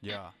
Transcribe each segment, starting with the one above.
Ya.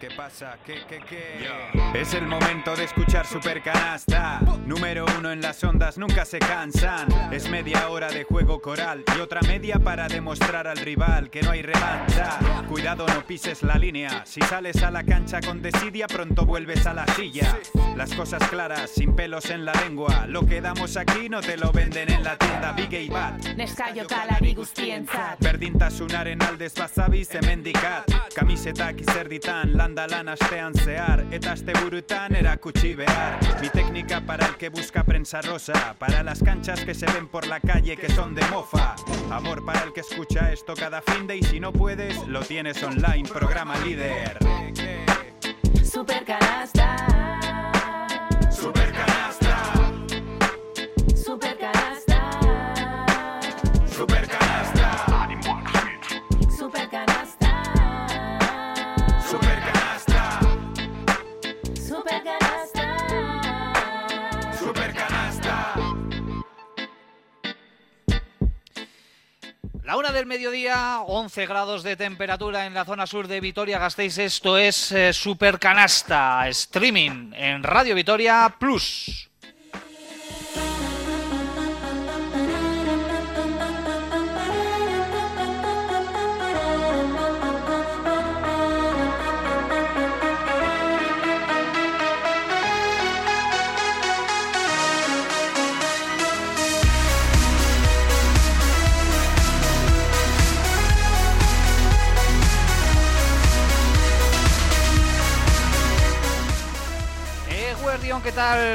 ¿Qué pasa? ¿Qué, qué, qué? Es el momento de escuchar Super Canasta. Número uno en las ondas, nunca se cansan. Es media hora de juego coral y otra media para demostrar al rival que no hay revancha. Cuidado, no pises la línea. Si sales a la cancha con desidia, pronto vuelves a la silla. Las cosas claras, sin pelos en la lengua. Lo que damos aquí no te lo venden en la tienda Big y Bat. Neskaiokalari guztientzat Berdintasunaren aldez bazabiz hemendikat Kamisetak izerditan, landa lan astean zehar Eta asteburutan erakutsi behar. Mi técnica para el que busca prensa rosa Para las canchas que se ven por la calle que son de mofa. Amor para el que escucha esto cada fin de Y si no puedes, lo tienes online, programa líder. Super Del mediodía, 11 grados de temperatura en la zona sur de Vitoria-Gasteiz. Esto es eh, Supercanasta, streaming en Radio Vitoria Plus.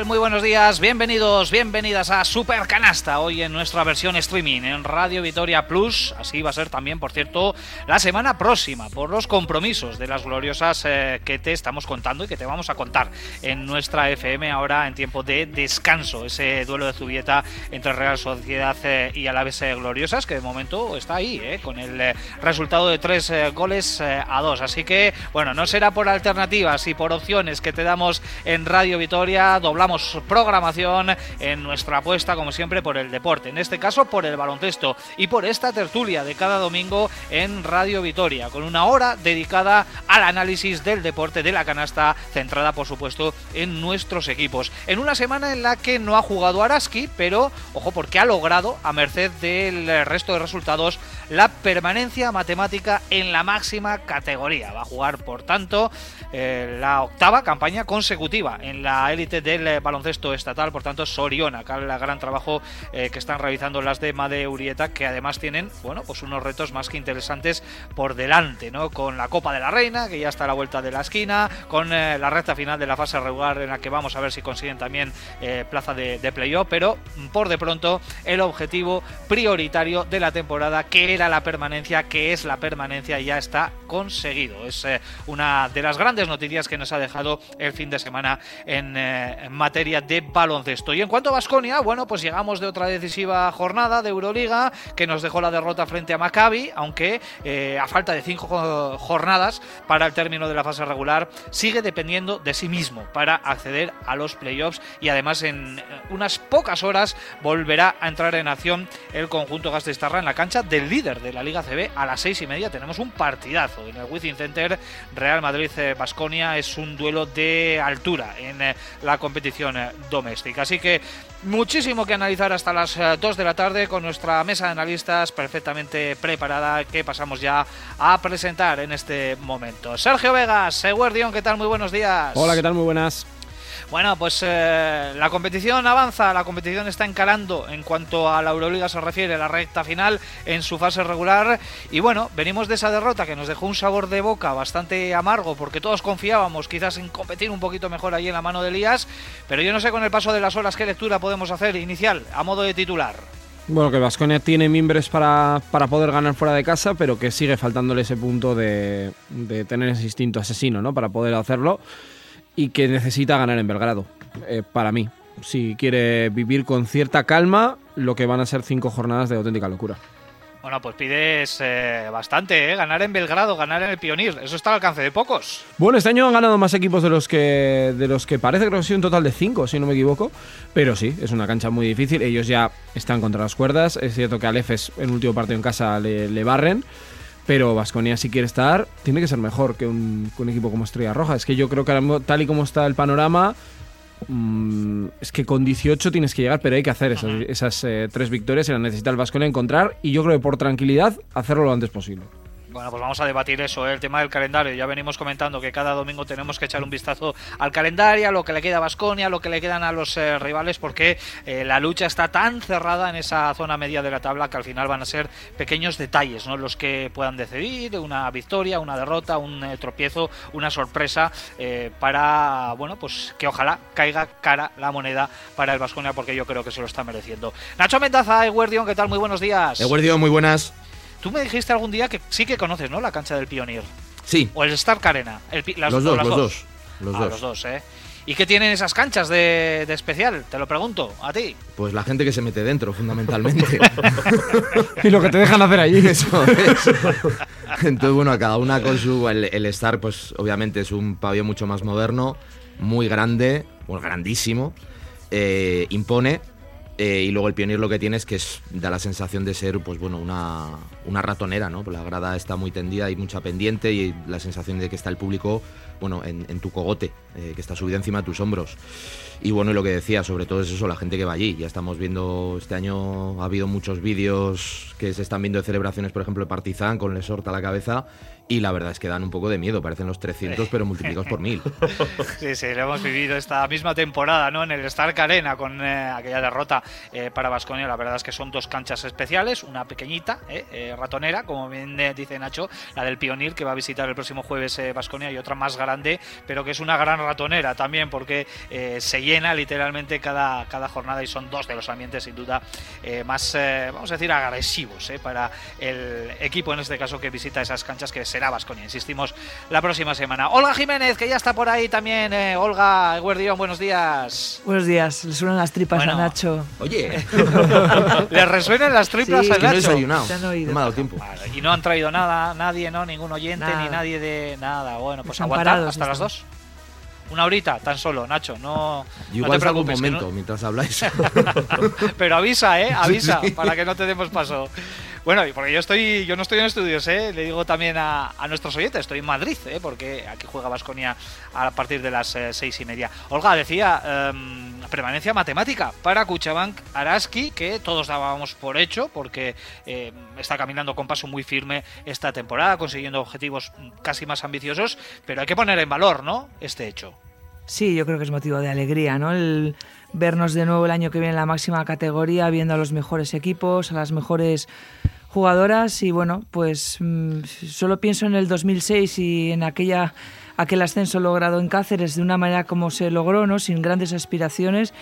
Muy buenos días, bienvenidos, bienvenidas a Super Canasta, hoy en nuestra versión streaming en Radio Vitoria Plus, así va a ser también, por cierto, la semana próxima, por los compromisos de las gloriosas eh, que te estamos contando y que te vamos a contar en nuestra FM ahora en tiempo de descanso, ese duelo de Zubieta entre Real Sociedad eh, y Alaves eh, Gloriosas, que de momento está ahí, con el resultado de tres goles a dos, así que, bueno, no será por alternativas y por opciones que te damos en Radio Vitoria, doblamos programación en nuestra apuesta, como siempre, por el deporte, en este caso por el baloncesto y por esta tertulia de cada domingo en Radio Vitoria, con una hora dedicada al análisis del deporte de la canasta, centrada, por supuesto, en nuestros equipos. En una semana en la que no ha jugado Araski, pero, ojo, porque ha logrado, a merced del resto de resultados, la permanencia matemática en la máxima categoría. Va a jugar, por tanto, eh, la octava campaña consecutiva en la élite del eh, baloncesto estatal, por tanto, Soriona, acá el gran trabajo eh, que están realizando las de Made Urieta, que además tienen, bueno, pues unos retos más que interesantes por delante, ¿no? Con la Copa de la Reina, que ya está a la vuelta de la esquina, con eh, la recta final de la fase regular en la que vamos a ver si consiguen también plaza de, de playoff, pero mm, por de pronto el objetivo prioritario de la temporada, que era la permanencia, que es la permanencia, ya está conseguido. Es una de las grandes noticias que nos ha dejado el fin de semana en, eh, en materia de baloncesto. Y en cuanto a Vasconia, bueno, pues llegamos de otra decisiva jornada de Euroliga que nos dejó la derrota frente a Maccabi, aunque eh, a falta de cinco jo- jornadas para el término de la fase regular, sigue dependiendo de sí mismo para acceder a los playoffs y además en eh, unas pocas horas volverá a entrar en acción el conjunto Gasteiztarra en la cancha del líder de la Liga CB a las seis y media. Tenemos un partidazo en el Wizzing Center. Real Madrid-Basconia es un duelo de altura en eh, la competición eh, doméstica. Así que muchísimo que analizar hasta las 2 de la tarde con nuestra mesa de analistas perfectamente preparada que pasamos ya a presentar en este momento. Sergio Vegas, Eguardión, ¿qué tal? Muy buenos días. Hola, ¿qué tal? Muy buenas. Bueno, pues eh, la competición avanza, la competición está encalando en cuanto a la Euroliga se refiere, la recta final en su fase regular. Y bueno, venimos de esa derrota que nos dejó un sabor de boca bastante amargo porque todos confiábamos quizás en competir un poquito mejor ahí en la mano de Elías. Pero yo no sé con el paso de las horas qué lectura podemos hacer inicial a modo de titular. Bueno, que Vasconia tiene mimbres para, para poder ganar fuera de casa, pero que sigue faltándole ese punto de, de tener ese instinto asesino, ¿no? Para poder hacerlo y que necesita ganar en Belgrado, eh, para mí. Si quiere vivir con cierta calma lo que van a ser cinco jornadas de auténtica locura. Bueno, pues pides eh, bastante, ¿eh? Ganar en Belgrado, ganar en el Pionir. Eso está al alcance de pocos. Bueno, este año han ganado más equipos de los que de los que parece, creo que ha sido un total de cinco, si no me equivoco. Pero sí, es una cancha muy difícil. Ellos ya están contra las cuerdas. Es cierto que al EFES en el último partido en casa le, le barren. Pero Vasconia, si quiere estar, tiene que ser mejor que un, que un equipo como Estrella Roja. Es que yo creo que ahora tal y como está el panorama, mm, es que con 18 tienes que llegar, pero hay que hacer esas, esas, eh, tres victorias. Se las necesita el Vasconia encontrar. Y yo creo que por tranquilidad, hacerlo lo antes posible. Bueno, pues vamos a debatir eso, ¿eh? el tema del calendario. Ya venimos comentando que cada domingo tenemos que echar un vistazo al calendario, a lo que le queda a Basconia, lo que le quedan a los eh, rivales, porque eh, la lucha está tan cerrada en esa zona media de la tabla que al final van a ser pequeños detalles, ¿no? Los que puedan decidir una victoria, una derrota, un tropiezo, una sorpresa para, bueno, pues que ojalá caiga cara la moneda para el Basconia, porque yo creo que se lo está mereciendo. Nacho Mendaza, Eguardión, ¿qué tal? Muy buenos días. Eguardión, muy buenas. Tú me dijiste algún día que sí que conoces, ¿no? La cancha del Pioneer. Sí. O el Stark Arena. El, las, los, dos, los dos, Los ah, dos. Los dos, ¿eh? ¿Y qué tienen esas canchas de, de, especial? Te lo pregunto, a ti. Pues la gente que se mete dentro, fundamentalmente. y lo que te dejan hacer allí. Eso es. Entonces, bueno, a cada una con su... El, el Star, pues obviamente es un pabellón mucho más moderno, muy grande, bueno, grandísimo. Eh, impone, eh, y luego el Pioneer lo que tiene es que es, da la sensación de ser pues bueno una, una ratonera, ¿no? La grada está muy tendida y mucha pendiente y la sensación de que está el público bueno, en, tu cogote, eh, que está subido encima de tus hombros. Y bueno, y lo que decía, sobre todo es eso, la gente que va allí. Ya estamos viendo, este año ha habido muchos vídeos que se están viendo de celebraciones, por ejemplo, de Partizan con Lesorta a la cabeza, y la verdad es que dan un poco de miedo, parecen los 300 pero multiplicados por mil. Sí, sí, lo hemos vivido esta misma temporada, ¿no? En el Stark Arena con eh, aquella derrota eh, para Vasconia, la verdad es que son dos canchas especiales, una pequeñita, eh, ratonera, como bien dice Nacho, la del Pionir que va a visitar el próximo jueves Vasconia y otra más grande, pero que es una gran ratonera también porque se llena literalmente cada, cada jornada y son dos de los ambientes sin duda más, vamos a decir, agresivos para el equipo en este caso que visita esas canchas que será Vasconia, insistimos, la próxima semana. Olga Jiménez, que ya está por ahí también. Eh, Olga Guardión, buenos días. Buenos días, le suenan las tripas a Nacho. Oye, le resuenan las tripas a Nacho. no he desayunado, no me ha dado tiempo. y no han traído nada, nadie, ¿no? Ningún oyente, ni nadie de nada. Bueno, pues aguantar hasta las dos. Una horita, tan solo, Nacho. No, igual no te preocupes. un momento mientras habláis. Pero avisa, ¿eh? Avisa, para que no te demos paso. Bueno, porque yo estoy, yo no estoy en estudios, ¿eh? le digo también a, nuestros oyentes, estoy en Madrid, ¿eh? porque aquí juega Vasconia a partir de las eh, seis y media. Olga decía em, permanencia matemática para Kuchabank Araski, que todos dábamos por hecho, porque em, está caminando con paso muy firme esta temporada, consiguiendo objetivos casi más ambiciosos, pero hay que poner en valor, ¿no? Este hecho. Sí, yo creo que es motivo de alegría, ¿no? El vernos de nuevo el año que viene en la máxima categoría, viendo a los mejores equipos, a las mejores jugadoras y bueno, pues mm, solo pienso en el 2006 y en aquella aquel ascenso logrado en Cáceres de una manera como se logró, ¿no? Sin grandes aspiraciones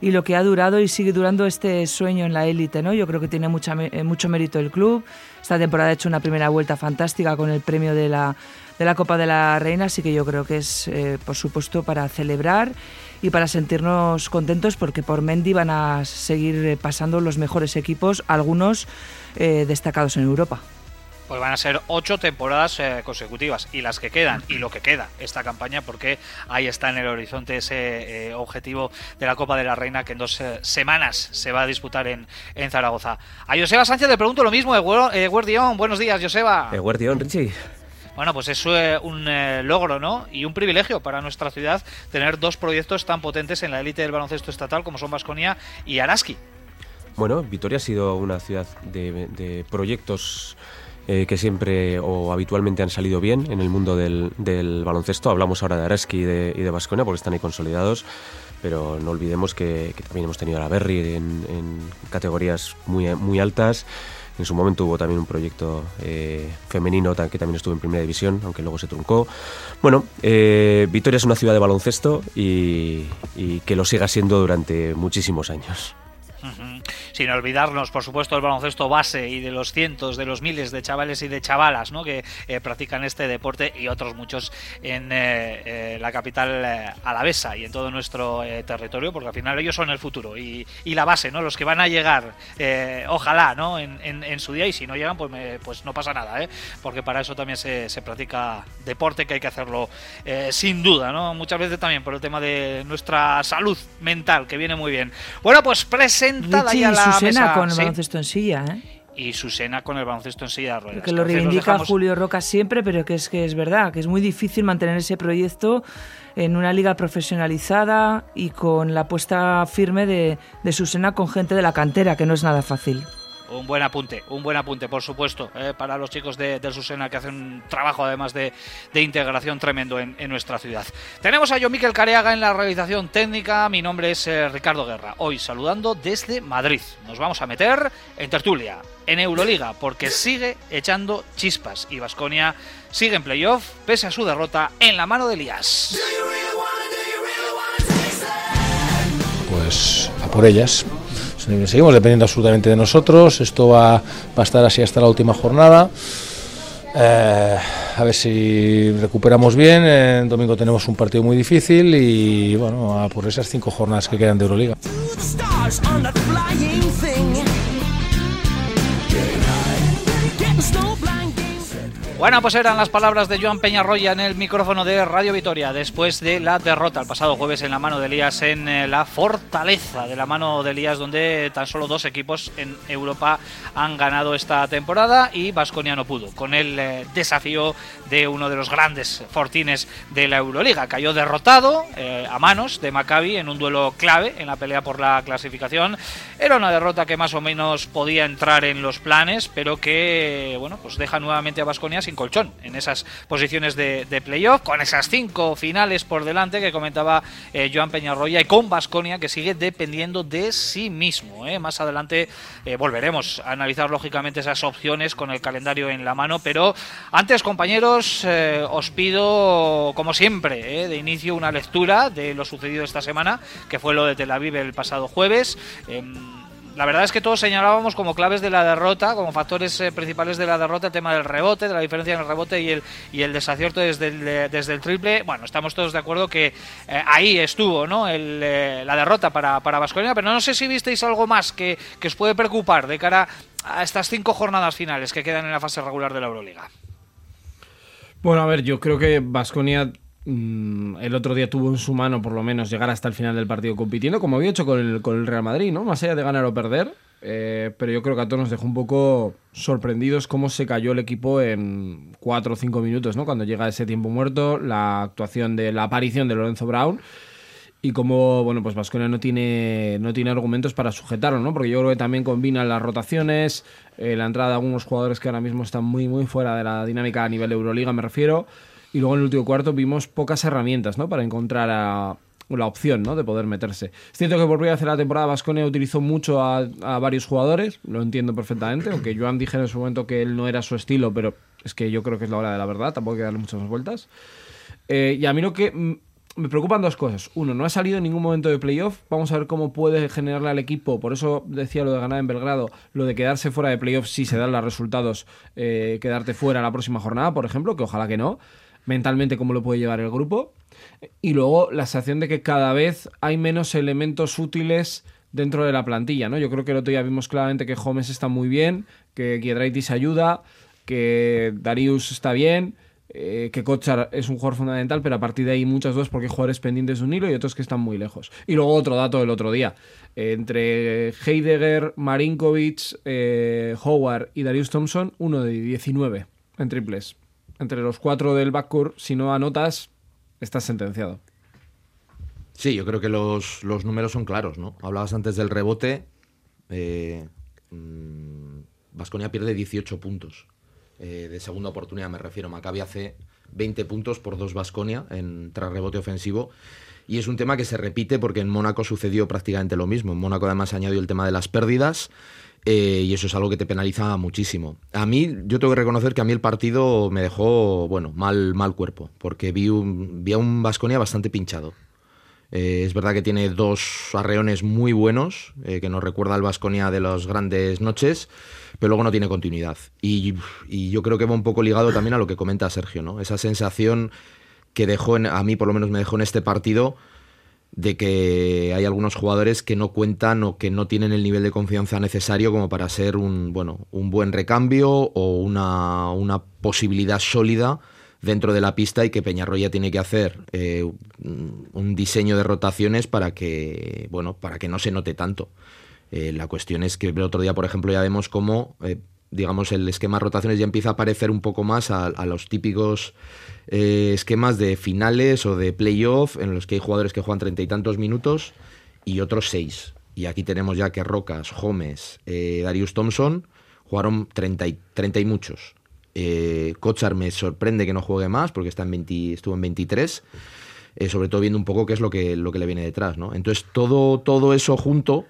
y lo que ha durado y sigue durando este sueño en la élite, ¿no? Yo creo que tiene mucha, eh, mucho mérito el club. Esta temporada ha hecho una primera vuelta fantástica con el premio de la, de la Copa de la Reina, así que yo creo que es, eh, por supuesto, para celebrar y para sentirnos contentos porque por Mendy van a seguir eh, pasando los mejores equipos, algunos eh, destacados en Europa. Pues van a ser ocho temporadas eh, consecutivas y las que quedan y lo que queda esta campaña porque ahí está en el horizonte ese objetivo de la Copa de la Reina que en dos semanas se va a disputar en, en Zaragoza. A Joseba Sánchez le pregunto lo mismo, Guardión. Buenos días, Joseba. Guardión, Richie. Bueno, pues eso es un eh, logro, ¿no? Y un privilegio para nuestra ciudad tener dos proyectos tan potentes en la élite del baloncesto estatal como son Vasconia y Araski. Bueno, Vitoria ha sido una ciudad de, proyectos eh, que siempre o habitualmente han salido bien en el mundo del, baloncesto. Hablamos ahora de Araski y de Vasconia porque están ahí consolidados pero no olvidemos que, también hemos tenido a la Berry en, en, categorías muy, muy altas en su momento hubo también un proyecto eh, femenino que también estuvo en primera división, aunque luego se truncó. Bueno, eh, Vitoria es una ciudad de baloncesto y que lo siga siendo durante muchísimos años sin olvidarnos, por supuesto, del baloncesto base y de los cientos, de los miles de chavales y de chavalas ¿no? que eh, practican este deporte y otros muchos en eh, eh, la capital alavesa y en todo nuestro territorio, porque al final ellos son el futuro y, la base, ¿no? los que van a llegar, ojalá, ¿no? En, su día y si no llegan, pues, pues no pasa nada, porque para eso también se, practica deporte, que hay que hacerlo sin duda, ¿no? muchas veces también por el tema de nuestra salud mental, que viene muy bien. Bueno, pues presentada ya la Susana con el baloncesto en silla, ¿eh? y Susena con el baloncesto en silla de ruedas. Que lo reivindica Julio Roca siempre, pero que es que es verdad, que es muy difícil mantener ese proyecto en una liga profesionalizada y con la apuesta firme de, de Susena con gente de la cantera, que no es nada fácil. Un buen apunte, un buen apunte, por supuesto, eh, para los chicos de, del Susena que hacen un trabajo además de, integración tremendo en, nuestra ciudad. Tenemos a yo Miquel Careaga en la realización técnica. Mi nombre es eh, Ricardo Guerra. Hoy saludando desde Madrid. Nos vamos a meter en tertulia, en Euroliga, porque sigue echando chispas y Vasconia sigue en playoff pese a su derrota en la mano de Elías. Pues a por ellas. Seguimos dependiendo absolutamente de nosotros. Esto va, a estar así hasta la última jornada. Eh, a ver si recuperamos bien. En domingo tenemos un partido muy difícil y bueno, a por esas cinco jornadas que quedan de Euroliga. Bueno, pues eran las palabras de Joan Peñarroya en el micrófono de Radio Vitoria después de la derrota el pasado jueves en la mano de Elías en eh, la fortaleza de la mano de Elías donde tan solo dos equipos en Europa han ganado esta temporada y Vasconia no pudo con el eh, desafío de uno de los grandes fortines de la Euroliga. Cayó derrotado eh, a manos de Maccabi en un duelo clave en la pelea por la clasificación. Era una derrota que más o menos podía entrar en los planes, pero que bueno, pues deja nuevamente a Vasconia colchón en esas posiciones de, playoff, con esas cinco finales por delante que comentaba eh, Joan Peñarroya y con Basconia que sigue dependiendo de sí mismo. Eh. Más adelante eh, volveremos a analizar lógicamente esas opciones con el calendario en la mano, pero antes compañeros os pido como siempre de inicio una lectura de lo sucedido esta semana, que fue lo de Tel Aviv el pasado jueves. La verdad es que todos señalábamos como claves de la derrota, como factores eh, principales de la derrota, el tema del rebote, de la diferencia en el rebote y el, y el desacierto desde el, eh, desde el triple. Bueno, estamos todos de acuerdo que eh, ahí estuvo ¿no? la derrota para, para pero no sé si visteis algo más que, que os puede preocupar de cara a estas cinco jornadas finales que quedan en la fase regular de la Euroliga. Bueno, a ver, yo creo que Vasconia el otro día tuvo en su mano por lo menos llegar hasta el final del partido compitiendo, como había hecho con el, con el Real Madrid, ¿no? Más allá de ganar o perder. Eh, pero yo creo que a todos nos dejó un poco sorprendidos cómo se cayó el equipo en 4 o 5 minutos, ¿no? Cuando llega ese tiempo muerto, la actuación de la aparición de Lorenzo Brown y cómo, bueno, pues Vasconia no tiene, no tiene argumentos para sujetarlo, ¿no? Porque yo creo que también combina las rotaciones, eh, la entrada de algunos jugadores que ahora mismo están muy, muy fuera de la dinámica a nivel Euroliga, me refiero. Y luego en el último cuarto vimos pocas herramientas ¿no? para encontrar la opción ¿no? de poder meterse. Es cierto que por primera vez en la temporada Vasconia utilizó mucho a, varios jugadores, lo entiendo perfectamente, aunque Joan dije en su momento que él no era su estilo, pero es que yo creo que es la hora de la verdad, tampoco hay que darle muchas más vueltas. Eh, y a mí lo que me preocupan dos cosas. Uno, no ha salido en ningún momento de playoff. Vamos a ver cómo puede generarle al equipo. Por eso decía lo de ganar en Belgrado, lo de quedarse fuera de playoff si se dan los resultados, eh, quedarte fuera la próxima jornada, por ejemplo, que ojalá que no mentalmente cómo lo puede llevar el grupo. Y luego la sensación de que cada vez hay menos elementos útiles dentro de la plantilla, ¿no? Yo creo que el otro día vimos claramente que Gómez está muy bien, que Giedraitis ayuda, que Darius está bien, eh, que Kochar es un jugador fundamental, pero a partir de ahí muchas dudas porque hay jugadores pendientes de un hilo y otros que están muy lejos. Y luego otro dato del otro día. entre Heidegger, Marinkovic, eh, Howard y Darius Thompson, uno de 19 en triples entre los cuatro del backcourt, si no anotas, estás sentenciado. Sí, yo creo que los, números son claros, ¿no? Hablabas antes del rebote. Vasconia eh, mm, pierde 18 puntos. Eh, de segunda oportunidad me refiero. Maccabi hace 20 puntos por dos Vasconia en tras rebote ofensivo. Y es un tema que se repite porque en Mónaco sucedió prácticamente lo mismo. En Mónaco además añadió el tema de las pérdidas. Eh, y eso es algo que te penaliza muchísimo. A mí, yo tengo que reconocer que a mí el partido me dejó, bueno, mal, mal cuerpo, porque vi, un, vi a un Vasconia bastante pinchado. Eh, es verdad que tiene dos arreones muy buenos, eh, que nos recuerda al Vasconia de las grandes noches, pero luego no tiene continuidad. Y, y, yo creo que va un poco ligado también a lo que comenta Sergio, ¿no? Esa sensación que dejó, en, a mí por lo menos me dejó en este partido, de que hay algunos jugadores que no cuentan o que no tienen el nivel de confianza necesario como para ser un, bueno, un buen recambio o una, una posibilidad sólida dentro de la pista y que Peñarroya tiene que hacer eh, un diseño de rotaciones para que, bueno, para que no se note tanto. Eh, la cuestión es que el otro día, por ejemplo, ya vemos cómo, eh, digamos, el esquema de rotaciones ya empieza a parecer un poco más a, a los típicos eh, esquemas de finales o de playoff en los que hay jugadores que juegan treinta y tantos minutos y otros seis. Y aquí tenemos ya que Rocas, Gómez, eh, Darius Thompson jugaron 30 y, 30 y muchos. Eh, Kochar me sorprende que no juegue más porque está en 20 estuvo en 23. eh, sobre todo viendo un poco qué es lo que, lo que le viene detrás. ¿no? Entonces todo, todo eso junto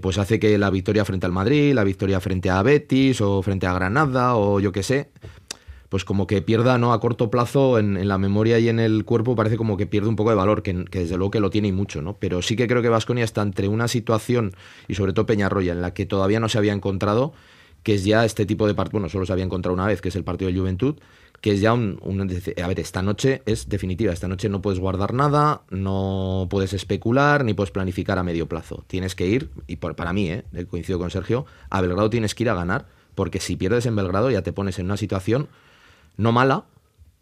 pues hace que la victoria frente al Madrid, la victoria frente a Betis o frente a Granada o yo qué sé, pues como que pierda ¿no? a corto plazo en, en la memoria y en el cuerpo parece como que pierde un poco de valor, que, desde luego que lo tiene y mucho, ¿no? Pero sí que creo que Vasconia está entre una situación, y sobre todo Peñarroya, en la que todavía no se había encontrado, que es ya este tipo de partido, bueno, solo se había encontrado una vez, que es el partido de Juventud, que es ya un, un- A ver, esta noche es definitiva, esta noche no puedes guardar nada, no puedes especular, ni puedes planificar a medio plazo. Tienes que ir, y por, para mí, ¿eh? coincido con Sergio, a Belgrado tienes que ir a ganar, porque si pierdes en Belgrado ya te pones en una situación no mala,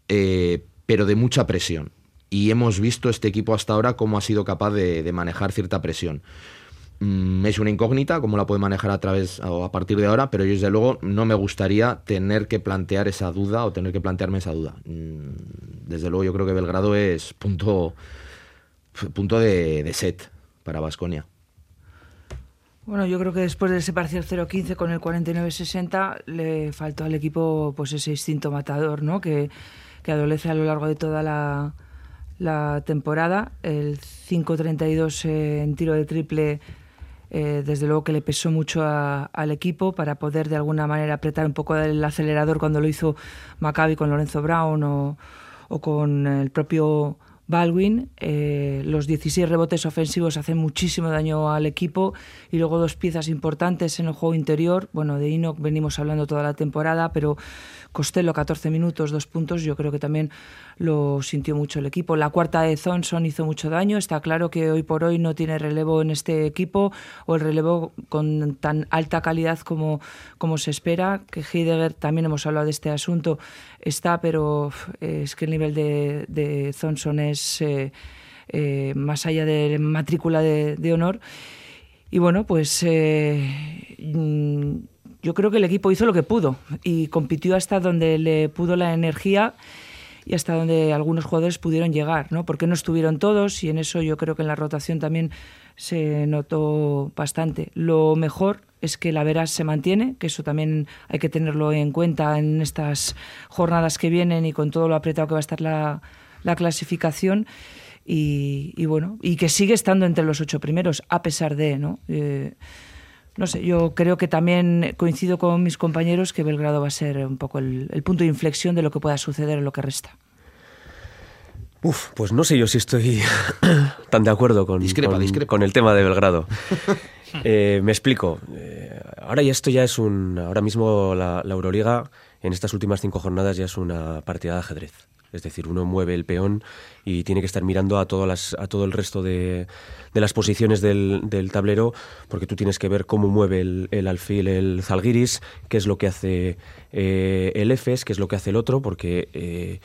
eh, pero de mucha presión. Y hemos visto este equipo hasta ahora cómo ha sido capaz de, manejar cierta presión. Mm, es una incógnita cómo la puede manejar a través o a partir de ahora, pero yo desde luego no me gustaría tener que plantear esa duda o tener que plantearme esa duda. Mm, Desde luego yo creo que Belgrado es punto, punto de, de set para Vasconia. Bueno, yo creo que después de ese parcial 0-15 con el 49-60 le faltó al equipo pues ese instinto matador, ¿no? Que, que adolece a lo largo de toda la, temporada. El 5-32 eh, en tiro de triple, eh, desde luego que le pesó mucho a- al equipo para poder de alguna manera apretar un poco el acelerador cuando lo hizo Maccabi con Lorenzo Brown o con el propio Baldwin. Eh, los 16 rebotes ofensivos hacen muchísimo daño al equipo y luego dos piezas importantes en el juego interior. Bueno, de Enoch venimos hablando toda la temporada, pero Costello 14 minutos, dos puntos, yo creo que también lo sintió mucho el equipo. La cuarta de Thompson hizo mucho daño. Está claro que hoy por hoy no tiene relevo en este equipo o el relevo con tan alta calidad como, como se espera. Que Heidegger, también hemos hablado de este asunto, está, pero uf, es que el nivel de, de Thompson es eh, eh, más allá de matrícula de, de honor. Y bueno, pues eh, mm, yo creo que el equipo hizo lo que pudo y compitió hasta donde le pudo la energía y hasta donde algunos jugadores pudieron llegar, ¿no? Porque no estuvieron todos y en eso yo creo que en la rotación también se notó bastante. Lo mejor es que la veras se mantiene, que eso también hay que tenerlo en cuenta en estas jornadas que vienen y con todo lo apretado que va a estar la, la clasificación. Y, y bueno, y que sigue estando entre los ocho primeros, a pesar de, ¿no? Eh, no sé, yo creo que también coincido con mis compañeros que Belgrado va a ser un poco el, el punto de inflexión de lo que pueda suceder en lo que resta. Uf, pues no sé yo si estoy tan de acuerdo con, Discrepa, con, discrepa. con el tema de Belgrado. Eh, me explico. Eh, ahora ya esto ya es un. Ahora mismo la, la Euroliga en estas últimas cinco jornadas ya es una partida de ajedrez. Es decir, uno mueve el peón y tiene que estar mirando a, todas las, a todo el resto de, las posiciones del, tablero, porque tú tienes que ver cómo mueve el, el alfil el Zalgiris, qué es lo que hace eh, el Efes, qué es lo que hace el otro, porque eh,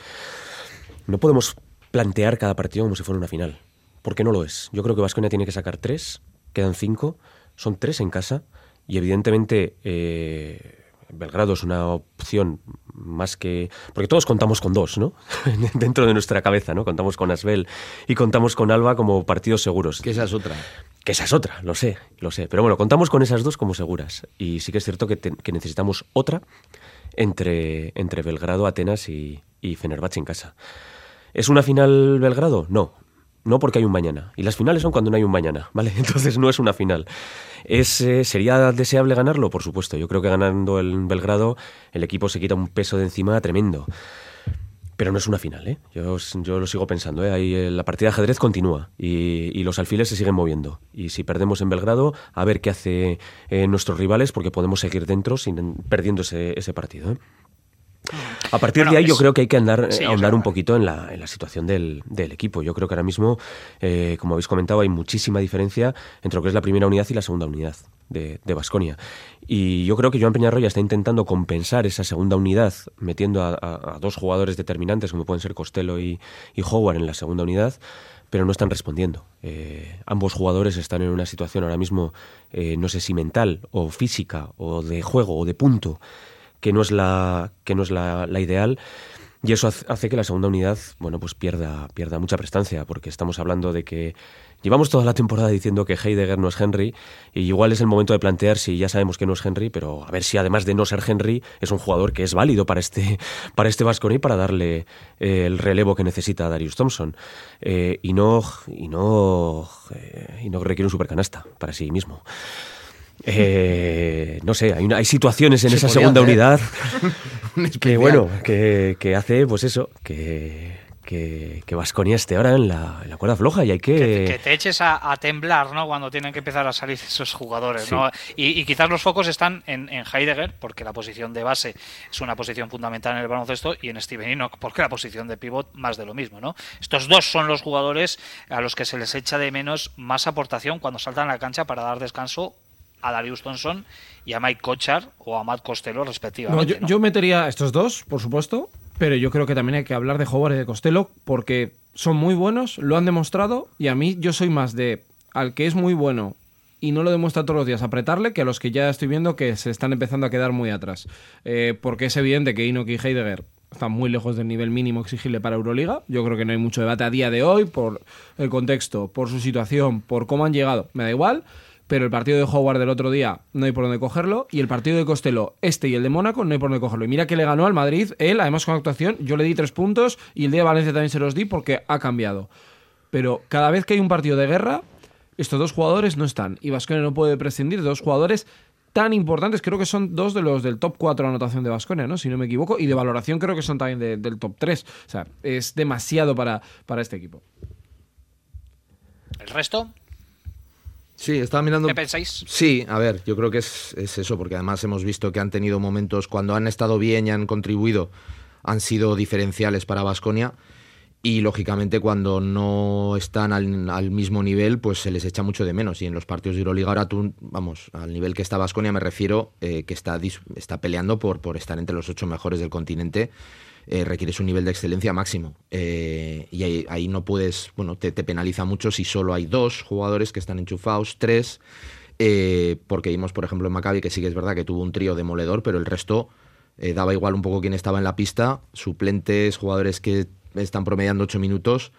no podemos plantear cada partido como si fuera una final, porque no lo es. Yo creo que Vasconia tiene que sacar tres, quedan cinco, son tres en casa, y evidentemente eh, Belgrado es una opción más que... Porque todos contamos con dos, ¿no? Dentro de nuestra cabeza, ¿no? Contamos con Asbel y contamos con Alba como partidos seguros. Que esa es otra. Que esa es otra, lo sé, lo sé. Pero bueno, contamos con esas dos como seguras. Y sí que es cierto que, te- que necesitamos otra entre, entre Belgrado, Atenas y, y Fenerbahce en casa. ¿Es una final Belgrado? No. No porque hay un mañana. Y las finales son cuando no hay un mañana, ¿vale? Entonces no es una final. ¿Es, eh, ¿Sería deseable ganarlo? Por supuesto. Yo creo que ganando el Belgrado el equipo se quita un peso de encima tremendo. Pero no es una final, ¿eh? Yo, yo lo sigo pensando, ¿eh? Eh, la partida de ajedrez continúa y, y los alfiles se siguen moviendo. Y si perdemos en Belgrado, a ver qué hace eh, nuestros rivales, porque podemos seguir dentro sin perdiendo ese, ese partido. A partir Bueno, de ahí yo creo que hay que andar, Sí, eh, ahondar un poquito en la, en la situación del, del equipo. Yo creo que ahora mismo, eh, como habéis comentado, hay muchísima diferencia entre lo que es la primera unidad y la segunda unidad de Basconia. Y yo creo que Joan Peñarroya está intentando compensar esa segunda unidad metiendo a, a- a dos jugadores determinantes como pueden ser Costello y, y Howard en la segunda unidad, pero no están respondiendo. Eh, ambos jugadores están en una situación ahora mismo, eh, no sé si mental o física o de juego o de punto, que no es la, que no es la, ideal. Y eso hace- que la segunda unidad, bueno, pues pierda, pierda mucha prestancia, porque estamos hablando de que llevamos toda la temporada diciendo que Heidegger no es Henry, y igual es el momento de plantear si ya sabemos que no es Henry, pero a ver si además de no ser Henry, es un jugador que es válido para este, para este Vasconi para darle eh, el relevo que necesita Darius Thompson. Eh, y no, y no, eh, y no requiere un supercanasta para sí mismo. Eh, no sé, hay, una- hay situaciones en Se esa segunda hacer. unidad Un que bueno, que, que hace pues eso, que que, que Baskonia esté ahora en la, en la cuerda floja y hay que... que, que te eches a, a temblar, ¿no? Cuando tienen que empezar a salir esos jugadores, Sí. ¿no? Y, y quizás los focos están en, en Heidegger, porque la posición de base es una posición fundamental en el baloncesto, y en Steven Enoch, porque la posición de pivot más de lo mismo, ¿no? Estos dos son los jugadores a los que se les echa de menos más aportación cuando saltan a la cancha para dar descanso a Darius Thompson y a Mike Kochar o a Matt Costello No, respectivamente. yo, ¿no? yo metería a estos dos, por supuesto, pero yo creo que también hay que hablar de Howard y de Costello porque son muy buenos, lo han demostrado y a mí yo soy más de al que es muy bueno y no lo demuestra todos los días apretarle que a los que ya estoy viendo que se están empezando a quedar muy atrás. Eh, porque es evidente que Enoch y Heidegger están muy lejos del nivel mínimo exigible para Euroliga. Yo creo que no hay mucho debate a día de hoy por el contexto, por su situación, por cómo han llegado. Me da igual pero el partido de Howard del otro día no hay por dónde cogerlo y el partido de Costello, este y el de Mónaco, no hay por dónde cogerlo. Y mira que le ganó al Madrid, él, además con actuación, yo le di tres puntos y el día de Valencia también se los di porque ha cambiado. Pero cada vez que hay un partido de guerra, estos dos jugadores no están y Vasconia no puede prescindir de dos jugadores tan importantes, creo que son dos de los del top 4 de anotación de Vasconia, ¿no? Si no me equivoco, y de valoración creo que son también de- del top 3. O sea, es demasiado para, para este equipo. ¿El resto? Sí, estaba mirando. ¿Qué pensáis? Sí, a ver, yo creo que es, es eso, porque además hemos visto que han tenido momentos cuando han estado bien y han contribuido, han sido diferenciales para Vasconia. Y lógicamente cuando no están al, al mismo nivel, pues se les echa mucho de menos. Y en los partidos de Euroliga ahora tú, vamos, al nivel que está Vasconia me refiero, eh, que está, está peleando por, por estar entre los ocho mejores del continente. Eh, requieres un nivel de excelencia máximo. Eh, y ahí, ahí no puedes, bueno, te, penaliza mucho si solo hay dos jugadores que están enchufados, tres. eh, porque vimos, por ejemplo, en Maccabi que sí que es verdad que tuvo un trío demoledor, pero el resto eh, daba igual un poco quién estaba en la pista, suplentes, jugadores que están promediando ocho minutos.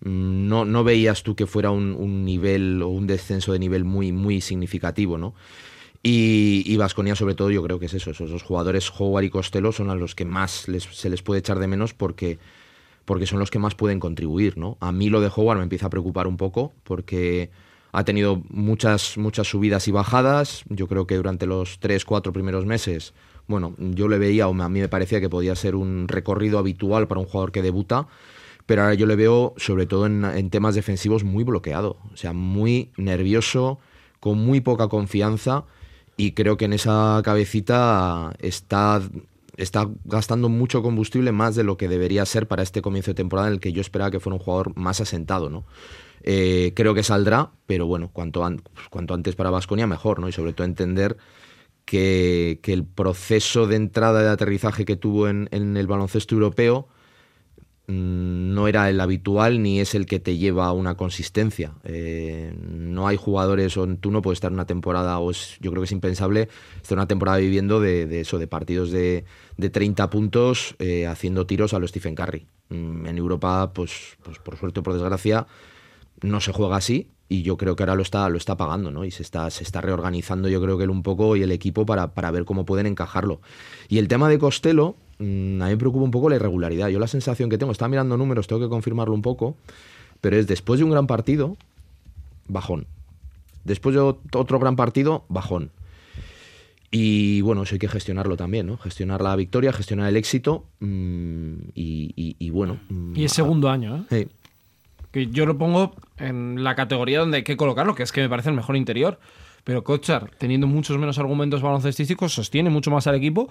Mm, No, no veías tú que fuera un, un nivel o un descenso de nivel muy, muy significativo, ¿no? Y, Vasconia, sobre todo, yo creo que es eso. Esos jugadores, Howard y Costello, son a los que más les- se les puede echar de menos porque, porque son los que más pueden contribuir, ¿no? A mí lo de Howard me empieza a preocupar un poco porque ha tenido muchas, muchas subidas y bajadas. Yo creo que durante los tres, cuatro primeros meses, bueno, yo le veía, o a mí me parecía que podía ser un recorrido habitual para un jugador que debuta. Pero ahora yo le veo, sobre todo en temas defensivos, muy bloqueado. O sea, muy nervioso, con muy poca confianza. Y creo que en esa cabecita está, está gastando mucho combustible más de lo que debería ser para este comienzo de temporada en el que yo esperaba que fuera un jugador más asentado, ¿no? Eh, creo que saldrá, pero bueno, cuanto, an- cuanto antes para Vasconia mejor, ¿no? Y sobre todo entender que, que el proceso de entrada de aterrizaje que tuvo en, en el baloncesto europeo no era el habitual ni es el que te lleva a una consistencia. Eh, no hay jugadores, o tú no puedes estar una temporada, o es- yo creo que es impensable estar una temporada viviendo de, de eso, de partidos de, de 30 puntos eh, haciendo tiros a los Stephen Curry. Mm, en Europa, pues, pues por suerte o por desgracia, no se juega así y yo creo que ahora lo está, lo está pagando, ¿no? Y se está, se está reorganizando yo creo que él un poco y el equipo para, para ver cómo pueden encajarlo. Y el tema de Costello, mm, a mí me preocupa un poco la irregularidad. Yo la sensación que tengo, estaba mirando números, tengo que confirmarlo un poco, pero es después de un gran partido, bajón. Después de ot- otro gran partido, bajón. Y bueno, eso hay que gestionarlo también, ¿no? Gestionar la victoria, gestionar el éxito mm, y, y- y bueno. mm, Y es segundo año, ¿eh? eh, yo lo pongo en la categoría donde hay que colocarlo, que es que me parece el mejor interior. Pero Kochar, teniendo muchos menos argumentos baloncestísticos, sostiene mucho más al equipo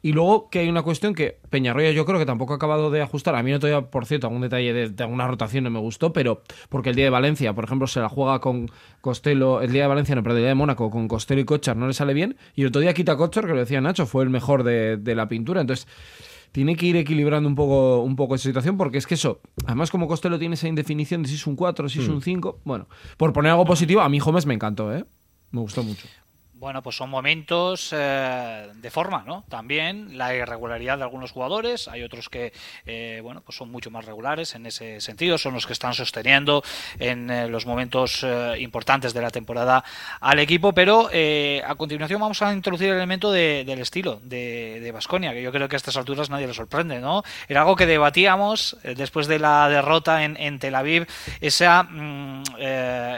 Y luego que hay una cuestión que Peñarroya yo creo que tampoco ha acabado de ajustar. A mí no todavía, por cierto, algún detalle de, de alguna rotación no me gustó, pero porque el día de Valencia, por ejemplo, se la juega con Costello, el día de Valencia, no, pero el día de Mónaco, con Costello y Cochar no le sale bien. Y el otro día quita Cochar, que lo decía Nacho, fue el mejor de, de la pintura. Entonces tiene que ir equilibrando un poco, un poco esa situación, porque es que eso, además como Costello tiene esa indefinición de si es un 4, si es un 5, bueno, por poner algo positivo, a mí Gómez me encantó, ¿eh? Me gustó mucho. Bueno, pues son momentos eh, de forma, ¿no? También la irregularidad de algunos jugadores, hay otros que, eh, bueno, pues son mucho más regulares en ese sentido, son los que están sosteniendo en eh, los momentos eh, importantes de la temporada al equipo, pero eh, a continuación vamos a introducir el elemento de- del estilo de Vasconia, que yo creo que a estas alturas nadie le sorprende, ¿no? Era algo que debatíamos después de la derrota en, en Tel Aviv, esa, mm,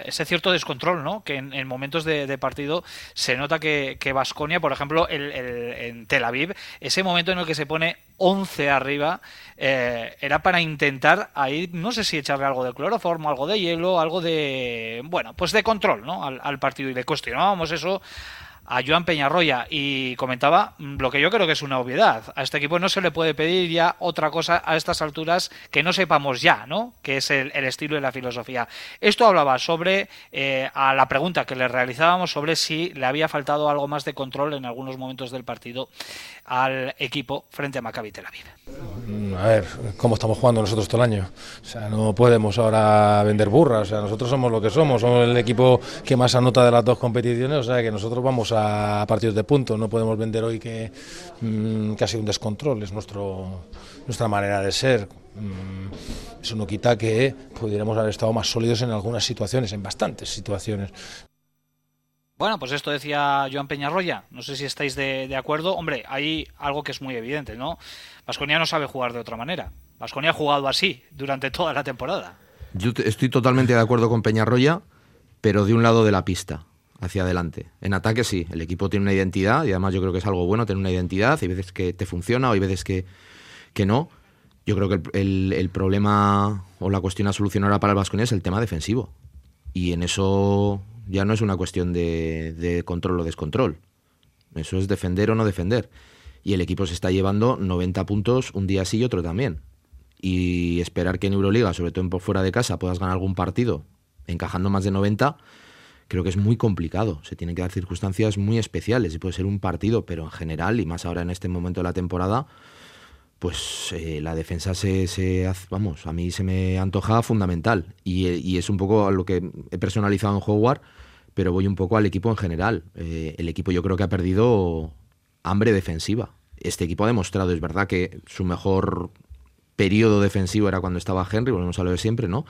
ese cierto descontrol, ¿no? Que en, en momentos de, de partido se nota que Vasconia, por ejemplo, el, el- en Tel Aviv, ese momento en el que se pone 11 arriba, eh, era para intentar ahí, no sé si echarle algo de cloroformo, algo de hielo, algo de, bueno, pues de control, ¿no? Al, al partido y le cuestionábamos eso a Joan Peñarroya y comentaba lo que yo creo que es una obviedad. A este equipo no se le puede pedir ya otra cosa a estas alturas que no sepamos ya, ¿no? Que es el, estilo y la filosofía. Esto hablaba sobre eh, a la pregunta que le realizábamos sobre si le había faltado algo más de control en algunos momentos del partido al equipo frente a Maccabi Tel. Mm, A ver, ¿cómo estamos jugando nosotros todo el año? O sea, no podemos ahora vender burras. O sea, nosotros somos lo que somos. Somos el equipo que más anota de las dos competiciones. O sea, que nosotros vamos a partidos de puntos. No podemos vender hoy que, mm, que ha sido un descontrol. Es nuestro, nuestra manera de ser. Mm, Eso no quita que pudiéramos haber estado más sólidos en algunas situaciones, en bastantes situaciones. Bueno, pues esto decía Joan Peñarroya. No sé si estáis de, de acuerdo. Hombre, hay algo que es muy evidente, ¿no? Vasconia no sabe jugar de otra manera. Vasconia ha jugado así durante toda la temporada. Yo estoy totalmente de acuerdo con Peñarroya, pero de un lado de la pista, hacia adelante. En ataque sí, el equipo tiene una identidad y además yo creo que es algo bueno tener una identidad. Hay veces que te funciona o hay veces que, que no. Yo creo que el, el- problema o la cuestión a solucionar para el Vasconia es el tema defensivo. Y en eso ya no es una cuestión de, control o descontrol. Eso es defender o no defender. Y el equipo se está llevando 90 puntos un día sí y otro también. Y esperar que en Euroliga, sobre todo en fuera de casa, puedas ganar algún partido encajando más de 90, creo que es muy complicado. Se tienen que dar circunstancias muy especiales y puede ser un partido, pero en general, y más ahora en este momento de la temporada, pues eh, la defensa se, se hace, vamos, a mí se me antoja fundamental. Y, es un poco a lo que he personalizado en Howard, pero voy un poco al equipo en general. Eh, el equipo yo creo que ha perdido hambre defensiva. Este equipo ha demostrado, es verdad que su mejor periodo defensivo era cuando estaba Henry, volvemos a lo de siempre, ¿no?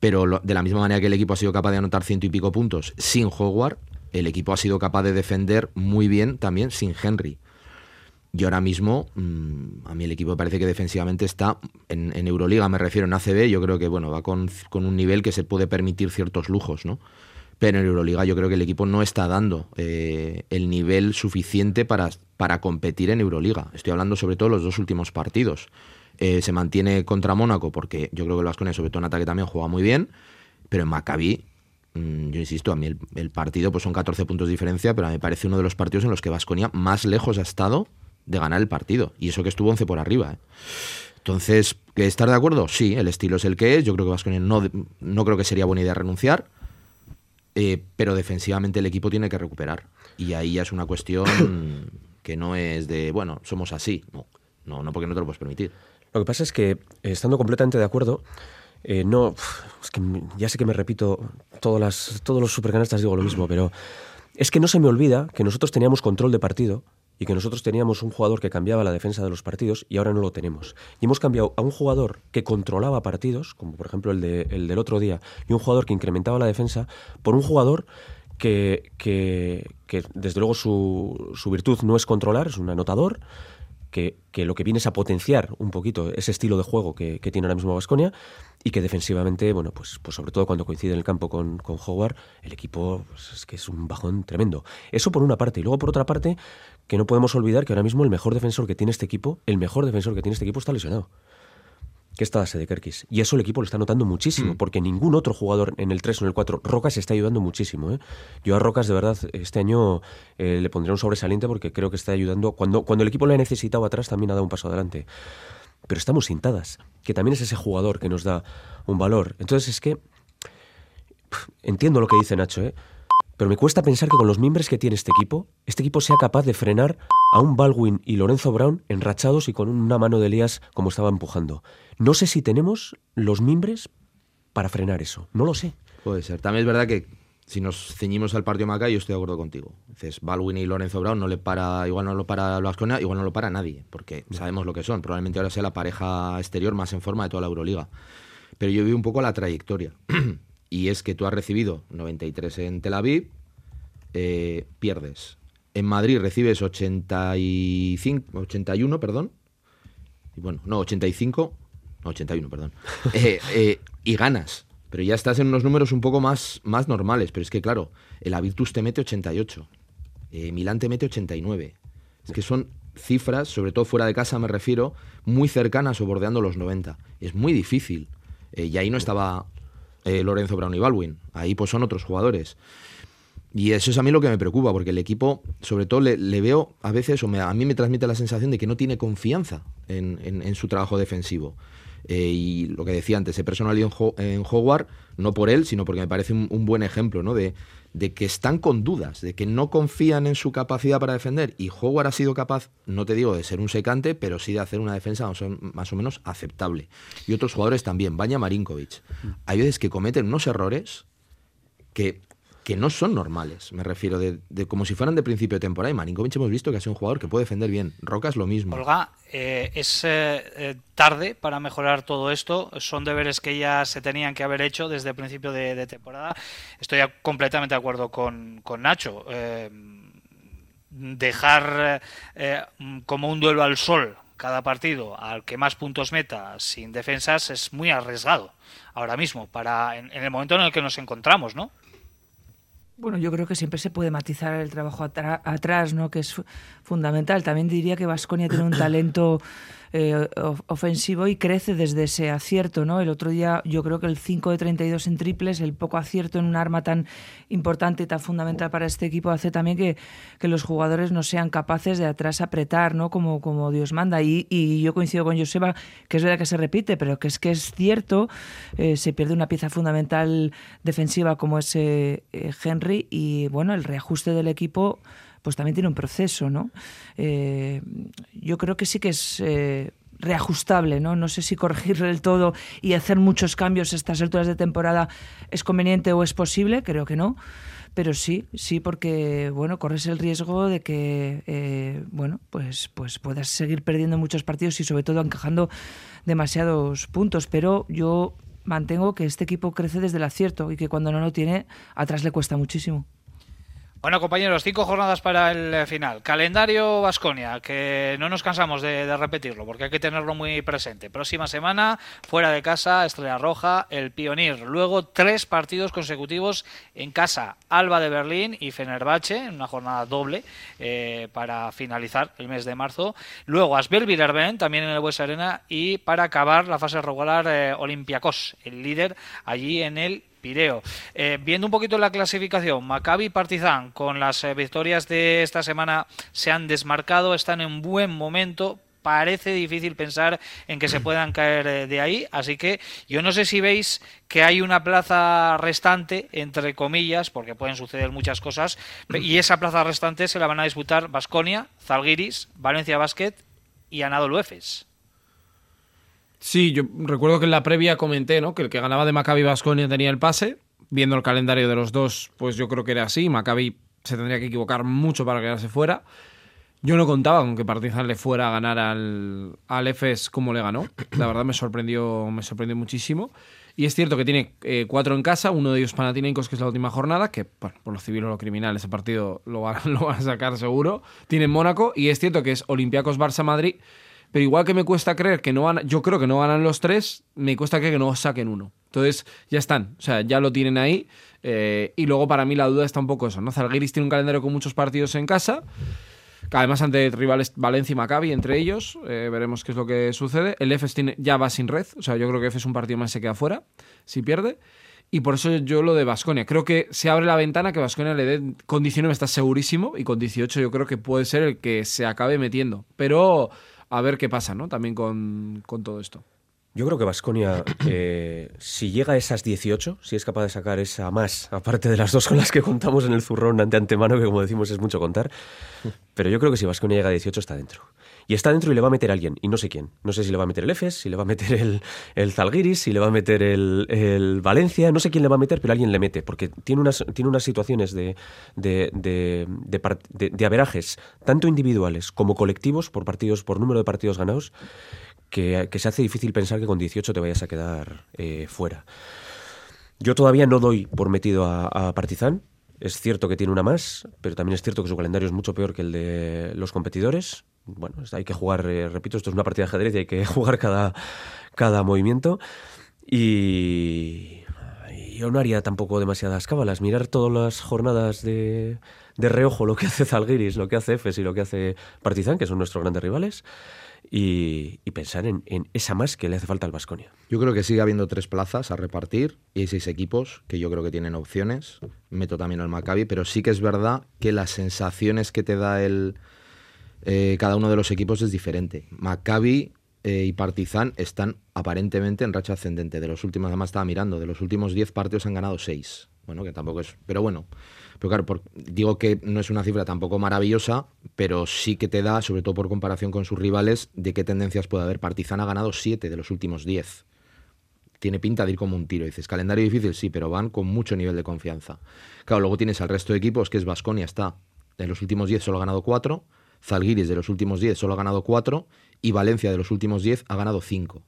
Pero lo- de la misma manera que el equipo ha sido capaz de anotar ciento y pico puntos sin Howard, el equipo ha sido capaz de defender muy bien también sin Henry. Y ahora mismo, mm, a mí el equipo parece que defensivamente está, en, en Euroliga me refiero, en ACB, yo creo que bueno, va con, con un nivel que se puede permitir ciertos lujos, ¿no? Pero en Euroliga yo creo que el equipo no está dando eh, el nivel suficiente para, para competir en Euroliga. Estoy hablando sobre todo de los dos últimos partidos. Eh, se mantiene contra Mónaco porque yo creo que el Vasconia, sobre todo en ataque, también juega muy bien. Pero en Maccabi, mm, yo insisto, a mí el, el partido pues son 14 puntos de diferencia, pero me parece uno de los partidos en los que Vasconia más lejos ha estado de ganar el partido. Y eso que estuvo 11 por arriba. ¿eh? Entonces, ¿que ¿estar de acuerdo? Sí, el estilo es el que es. Yo creo que Vasconia no, no creo que sería buena idea renunciar. Eh, pero defensivamente el equipo tiene que recuperar. Y ahí ya es una cuestión que no es de, bueno, somos así. No, no, no porque no te lo puedes permitir. Lo que pasa es que, eh, estando completamente de acuerdo, eh, no. Ya sé que me repito, todas las, todos los supercanastas digo lo mismo, pero es que no se me olvida que nosotros teníamos control de partido y que nosotros teníamos un jugador que cambiaba la defensa de los partidos y ahora no lo tenemos. Y hemos cambiado a un jugador que controlaba partidos, como por ejemplo el, de- el del otro día, y un jugador que incrementaba la defensa, por un jugador que, que- que, desde luego su, su virtud no es controlar, es un anotador, que, lo que viene es a potenciar un poquito ese estilo de juego que, tiene ahora mismo Vasconia y que defensivamente, bueno, pues, pues sobre todo cuando coincide en el campo con, con Howard, el equipo pues, es que es un bajón tremendo. Eso por una parte. Y luego por otra parte, que no podemos olvidar que ahora mismo el mejor defensor que tiene este equipo, el mejor defensor que tiene este equipo está lesionado. Que está de Kerkis. Y eso el equipo lo está notando muchísimo, Mm. porque ningún otro jugador en el 3 o en el 4, Rocas está ayudando muchísimo. ¿eh? Yo a Rocas, de verdad, este año eh, le pondré un sobresaliente porque creo que está ayudando. Cuando, cuando el equipo le ha necesitado atrás, también ha dado un paso adelante. Pero estamos sintadas, que también es ese jugador que nos da un valor. Entonces es que. Entiendo lo que dice Nacho, ¿eh? Pero me cuesta pensar que con los miembros que tiene este equipo, este equipo sea capaz de frenar a un Baldwin y Lorenzo Brown enrachados y con una mano de Elías como estaba empujando. No sé si tenemos los mimbres para frenar eso. No lo sé. Puede ser. También es verdad que si nos ceñimos al partido Maca, yo estoy de acuerdo contigo. Dices, Baldwin y Lorenzo Brown no le para, igual no lo para Vasconia, igual no lo para nadie, porque sabemos lo que son. Probablemente ahora sea la pareja exterior más en forma de toda la Euroliga. Pero yo vi un poco la trayectoria. y es que tú has recibido 93 en Tel Aviv, eh, pierdes. En Madrid recibes 85, 81, perdón. Y bueno, no, 85, no, 81, perdón. Eh, eh, y ganas. Pero ya estás en unos números un poco más, más normales. Pero es que, claro, el Avirtus te mete 88. eh, Milán te mete 89. Es que son cifras, sobre todo fuera de casa me refiero, muy cercanas o bordeando los 90. Es muy difícil. Eh, y ahí no estaba eh, Lorenzo Brown y Baldwin. Ahí pues son otros jugadores. Y eso es a mí lo que me preocupa, porque el equipo, sobre todo, le, veo a veces, o me- a mí me transmite la sensación de que no tiene confianza en, su trabajo defensivo. Eh, y lo que decía antes, en, Ho- en Howard, no por él, sino porque me parece un, un buen ejemplo, ¿no? De, de que están con dudas, de que no confían en su capacidad para defender. Y Howard ha sido capaz, no te digo de ser un secante, pero sí de hacer una defensa más o, menos aceptable. Y otros jugadores también, Baña Marinkovic. Hay veces que cometen unos errores que, que no son normales, me refiero, de, de como si fueran de principio de temporada. Y Marinkovic hemos visto que ha sido un jugador que puede defender bien. Roca es lo mismo. Olga, eh, es eh, eh, tarde para mejorar todo esto. Son deberes que ya se tenían que haber hecho desde el principio de, temporada. Estoy completamente de acuerdo con, con Nacho. Dejar mm, como un duelo al sol cada partido al que más puntos meta sin defensas es muy arriesgado ahora mismo para en, en el momento en el que nos encontramos, ¿no? Bueno, yo creo que siempre se puede matizar el trabajo atrás, ¿no? Que es fu- fundamental. También diría que Vasconia tiene un talento eh, of- ofensivo y crece desde ese acierto, ¿no? El otro día yo creo que el 5 de 32 en triples, el poco acierto en un arma tan importante y tan fundamental para este equipo hace también que, que los jugadores no sean capaces de atrás apretar, ¿no? Como, como Dios manda. Y, y yo coincido con Joseba, que es verdad que se repite, pero que es que es cierto, eh, se pierde una pieza fundamental defensiva como es eh, Henry y bueno, el reajuste del equipo pues también tiene un proceso, ¿no? Eh, yo creo que sí que es eh, reajustable, ¿no? No sé si corregir del todo y hacer muchos cambios a estas alturas de temporada es conveniente o es posible, creo que no. Pero sí, sí, porque bueno, corres el riesgo de que eh, bueno, pues, pues puedas seguir perdiendo muchos partidos y sobre todo encajando demasiados puntos. Pero yo mantengo que este equipo crece desde el acierto y que cuando no lo tiene, atrás le cuesta muchísimo. Bueno, compañeros, cinco jornadas para el final. Calendario Vasconia, que no nos cansamos de, repetirlo porque hay que tenerlo muy presente. Próxima semana, fuera de casa, Estrella Roja, el Pionir. Luego, tres partidos consecutivos en casa: Alba de Berlín y Fenerbahce, en una jornada doble eh, para finalizar el mes de marzo. Luego, Asbel Villarben, también en el Bues Arena. Y para acabar la fase regular, eh, Olympiacos, el líder allí en el Pireo. Eh, viendo un poquito la clasificación, Maccabi y Partizan con las eh, victorias de esta semana se han desmarcado, están en buen momento. Parece difícil pensar en que se puedan caer eh, de ahí, así que yo no sé si veis que hay una plaza restante, entre comillas, porque pueden suceder muchas cosas, y esa plaza restante se la van a disputar Basconia, Zalgiris, Valencia Basket y Anadolu Efes. Sí, yo recuerdo que en la previa comenté, ¿no? Que el que ganaba de Maccabi Vasconia tenía el pase. Viendo el calendario de los dos, pues yo creo que era así. Maccabi se tendría que equivocar mucho para quedarse fuera. Yo no contaba con que Partizan le fuera a ganar al, al EFES como le ganó. La verdad me sorprendió, me sorprendió muchísimo. Y es cierto que tiene eh, cuatro en casa, uno de ellos Panathinaikos, que es la última jornada, que bueno, por lo civil o lo criminal ese partido lo van, lo van a sacar seguro. Tiene Mónaco y es cierto que es Olympiacos Barça Madrid. Pero igual que me cuesta creer que no van, yo creo que no ganan los tres, me cuesta creer que no saquen uno. Entonces ya están, o sea, ya lo tienen ahí. eh, y luego para mí la duda está un poco eso, ¿no? Zalgiris tiene un calendario con muchos partidos en casa Además, ante rivales Valencia y Maccabi, entre ellos, eh, veremos qué es lo que sucede. El EFES ya va sin red, o sea, yo creo que EFES un partido más se queda fuera si pierde. Y por eso yo lo de Basconia. Creo que se abre la ventana que Basconia le dé. Con 19 está segurísimo. Y con 18 yo creo que puede ser el que se acabe metiendo. Pero a ver qué pasa, ¿no? También con, con todo esto. Yo creo que Vasconia, eh, si llega a esas 18, si es capaz de sacar esa más, aparte de las dos con las que contamos en el zurrón ante antemano, que como decimos es mucho contar, pero yo creo que si Vasconia llega a 18 está dentro. Y está dentro y le va a meter a alguien, y no sé quién. No sé si le va a meter el Efes, si le va a meter el, el Zalgiris, si le va a meter el, el Valencia, no sé quién le va a meter, pero alguien le mete, porque tiene unas, tiene unas situaciones de, de, de, de, averajes, tanto individuales como colectivos, por partidos, por número de partidos ganados, que, que se hace difícil pensar que con 18 te vayas a quedar eh, fuera. Yo todavía no doy por metido a, a Partizan. Es cierto que tiene una más, pero también es cierto que su calendario es mucho peor que el de los competidores. Bueno, hay que jugar, eh, repito, esto es una partida de ajedrez y hay que jugar cada, cada movimiento. Y yo no haría tampoco demasiadas cábalas. Mirar todas las jornadas de, de reojo lo que hace Zalgiris, lo que hace Efes y lo que hace Partizan, que son nuestros grandes rivales, y, y pensar en, en esa más que le hace falta al Vasconia. Yo creo que sigue habiendo tres plazas a repartir y hay seis equipos que yo creo que tienen opciones. Meto también al Maccabi, pero sí que es verdad que las sensaciones que te da el, eh, cada uno de los equipos es diferente. Maccabi eh, y Partizan están aparentemente en racha ascendente. De los últimos, además estaba mirando, de los últimos 10 partidos han ganado 6. Bueno, que tampoco es. Pero bueno, pero claro, digo que no es una cifra tampoco maravillosa, pero sí que te da, sobre todo por comparación con sus rivales, de qué tendencias puede haber. Partizan ha ganado 7 de los últimos 10 tiene pinta de ir como un tiro. Dices, calendario difícil, sí, pero van con mucho nivel de confianza. Claro, luego tienes al resto de equipos, que es Vasconia, está de los últimos 10 solo ha ganado 4, Zalgiris de los últimos 10 solo ha ganado 4 y Valencia de los últimos 10 ha ganado 5.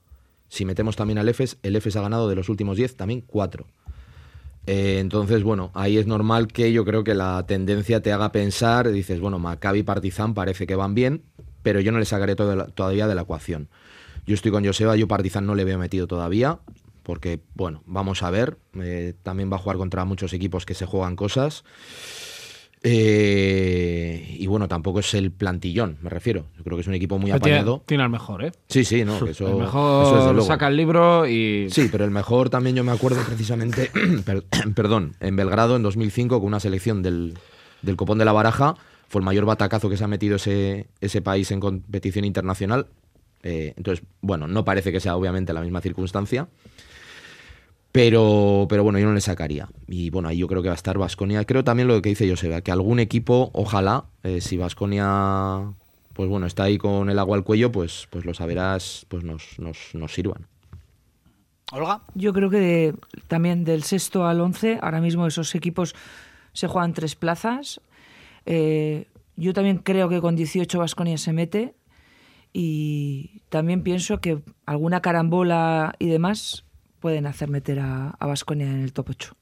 Si metemos también al EFES, el EFES ha ganado de los últimos 10 también 4. Eh, entonces, bueno, ahí es normal que yo creo que la tendencia te haga pensar, dices, bueno, Maccabi y Partizan parece que van bien, pero yo no le sacaré todavía de la ecuación. Yo estoy con Joseba, yo Partizan no le veo metido todavía, porque, bueno, vamos a ver, eh, también va a jugar contra muchos equipos que se juegan cosas. Eh, y bueno, tampoco es el plantillón, me refiero. Yo creo que es un equipo muy Pero tiene, apañado. tiene al mejor, ¿eh? Sí, sí, no, que eso, el eso mejor desde luego. saca el libro y. Sí, pero el mejor también yo me acuerdo precisamente, per- perdón, en Belgrado en 2005 con una selección del, del Copón de la Baraja, fue el mayor batacazo que se ha metido ese, ese país en competición internacional. Eh, entonces, bueno, no parece que sea obviamente la misma circunstancia, pero, pero bueno, yo no le sacaría. Y bueno, ahí yo creo que va a estar Vasconia. Creo también lo que dice Joseba, que algún equipo, ojalá, eh, si Vasconia pues bueno, está ahí con el agua al cuello, pues, pues lo saberás, pues nos, nos, nos sirvan. Olga. Yo creo que de- también del sexto al once, ahora mismo esos equipos se juegan tres plazas. Eh, yo también creo que con 18 Vasconia se mete y también pienso que alguna carambola y demás pueden hacer meter a Vasconia en el top 8.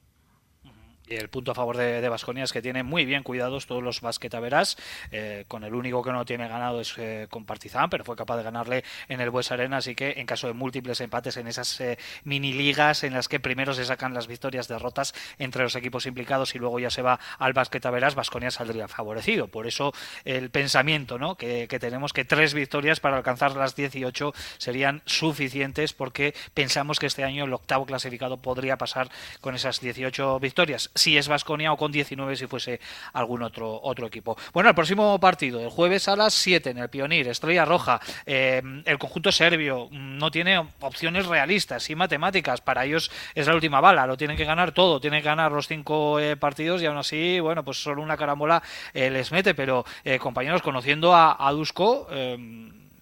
Y el punto a favor de Vasconia es que tiene muy bien cuidados todos los basquetaveras. Eh, con el único que no tiene ganado es eh, con Partizan, pero fue capaz de ganarle en el Bues Arena. Así que en caso de múltiples empates en esas eh, mini ligas en las que primero se sacan las victorias, derrotas entre los equipos implicados y luego ya se va al basquetaveras, Vasconia saldría favorecido. Por eso el pensamiento ¿no? que, tenemos que tres victorias para alcanzar las 18 serían suficientes porque pensamos que este año el octavo clasificado podría pasar con esas 18 victorias si es Vasconia o con 19 si fuese algún otro otro equipo. Bueno, el próximo partido, el jueves a las 7 en el Pionir, Estrella Roja. Eh, el conjunto serbio no tiene opciones realistas y matemáticas. Para ellos es la última bala, lo tienen que ganar todo, tienen que ganar los cinco eh, partidos y aún así, bueno, pues solo una carambola eh, les mete. Pero eh, compañeros, conociendo a, a Dusko,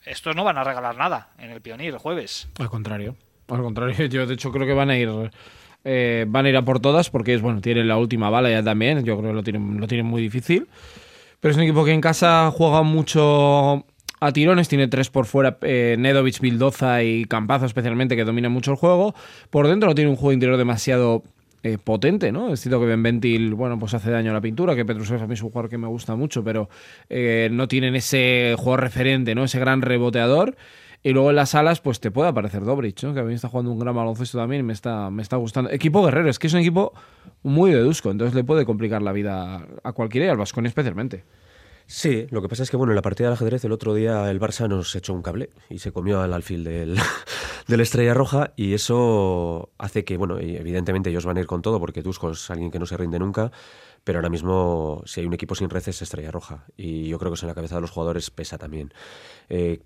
estos no van a regalar nada en el Pionir el jueves. Al contrario. Al contrario, yo de hecho creo que van a ir eh, van a ir a por todas porque es bueno, tienen la última bala ya también, yo creo que lo tienen, lo tienen muy difícil. Pero es un equipo que en casa juega mucho a tirones, tiene tres por fuera, eh, Nedovic, Bildoza y Campazo especialmente, que dominan mucho el juego. Por dentro no tiene un juego interior demasiado eh, potente, ¿no? Es cierto que Benventil, bueno, pues hace daño a la pintura, que Petrusev a mí es un jugador que me gusta mucho, pero eh, no tienen ese juego referente, ¿no? Ese gran reboteador. Y luego en las alas, pues te puede aparecer Dobrich, ¿no? que a mí está jugando un gran baloncesto también y me está, me está gustando. Equipo guerrero, es que es un equipo muy de Dusko, entonces le puede complicar la vida a cualquiera y al Vasconi especialmente. Sí, lo que pasa es que bueno, en la partida del ajedrez el otro día el Barça nos echó un cable y se comió al alfil del, del Estrella Roja y eso hace que, bueno, evidentemente ellos van a ir con todo porque Tusko es alguien que no se rinde nunca, pero ahora mismo si hay un equipo sin reces es Estrella Roja y yo creo que eso en la cabeza de los jugadores pesa también. Eh,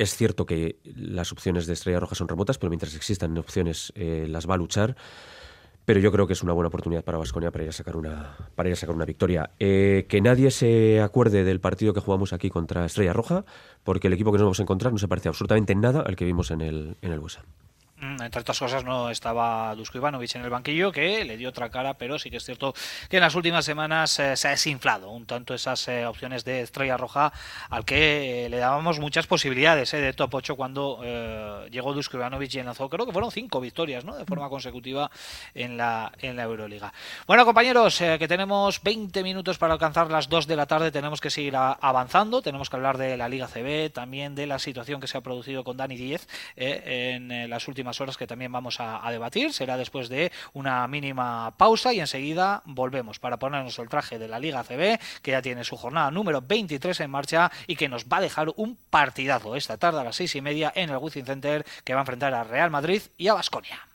es cierto que las opciones de Estrella Roja son remotas, pero mientras existan opciones eh, las va a luchar pero yo creo que es una buena oportunidad para Vasconia para ir a sacar una, para ir a sacar una victoria. Eh, que nadie se acuerde del partido que jugamos aquí contra Estrella Roja, porque el equipo que nos vamos a encontrar no se parece absolutamente nada al que vimos en el, en el Buesa. Mm, entre otras cosas no estaba Dusko Ivanovic en el banquillo, que le dio otra cara, pero sí que es cierto que en las últimas semanas eh, se ha desinflado un tanto esas eh, opciones de estrella roja al que eh, le dábamos muchas posibilidades de top 8 cuando llegó Dusko Ivanovic y enlazó, creo que fueron cinco victorias ¿no? de forma consecutiva en la, en la Euroliga. Bueno, compañeros, que tenemos 20 minutos para alcanzar las 2 de la tarde, tenemos que seguir avanzando, tenemos que hablar de la Liga CB, también de la situación que se ha producido con Dani Díez en las últimas horas que también vamos a, debatir. Será después de una mínima pausa y enseguida volvemos para ponernos el traje de la Liga CB, que ya tiene su jornada número 23 en marcha y que nos va a dejar un partidazo esta tarde a las seis y media en el Wizzing Center que va a enfrentar a Real Madrid y a Basconia.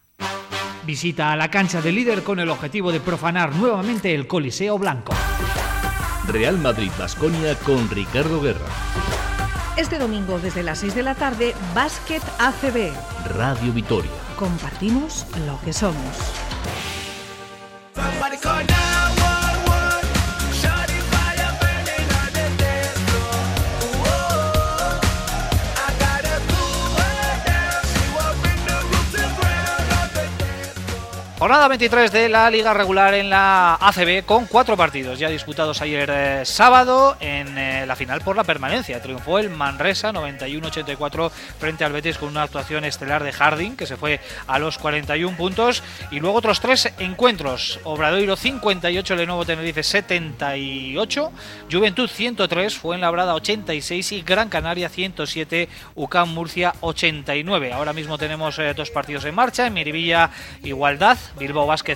Visita a la cancha del líder con el objetivo de profanar nuevamente el Coliseo Blanco. Real Madrid Basconia con Ricardo Guerra. Este domingo desde las 6 de la tarde, Básquet ACB. Radio Vitoria. Compartimos lo que somos. Jornada 23 de la liga regular en la ACB con cuatro partidos ya disputados ayer eh, sábado en eh, la final por la permanencia. Triunfó el Manresa 91-84 frente al Betis con una actuación estelar de Harding que se fue a los 41 puntos y luego otros tres encuentros. Obradoiro 58, Lenovo Tenerife 78, Juventud 103, fue en Labrada 86 y Gran Canaria 107, UCAM Murcia 89. Ahora mismo tenemos eh, dos partidos en marcha en Miribilla Igualdad Bilbao Basket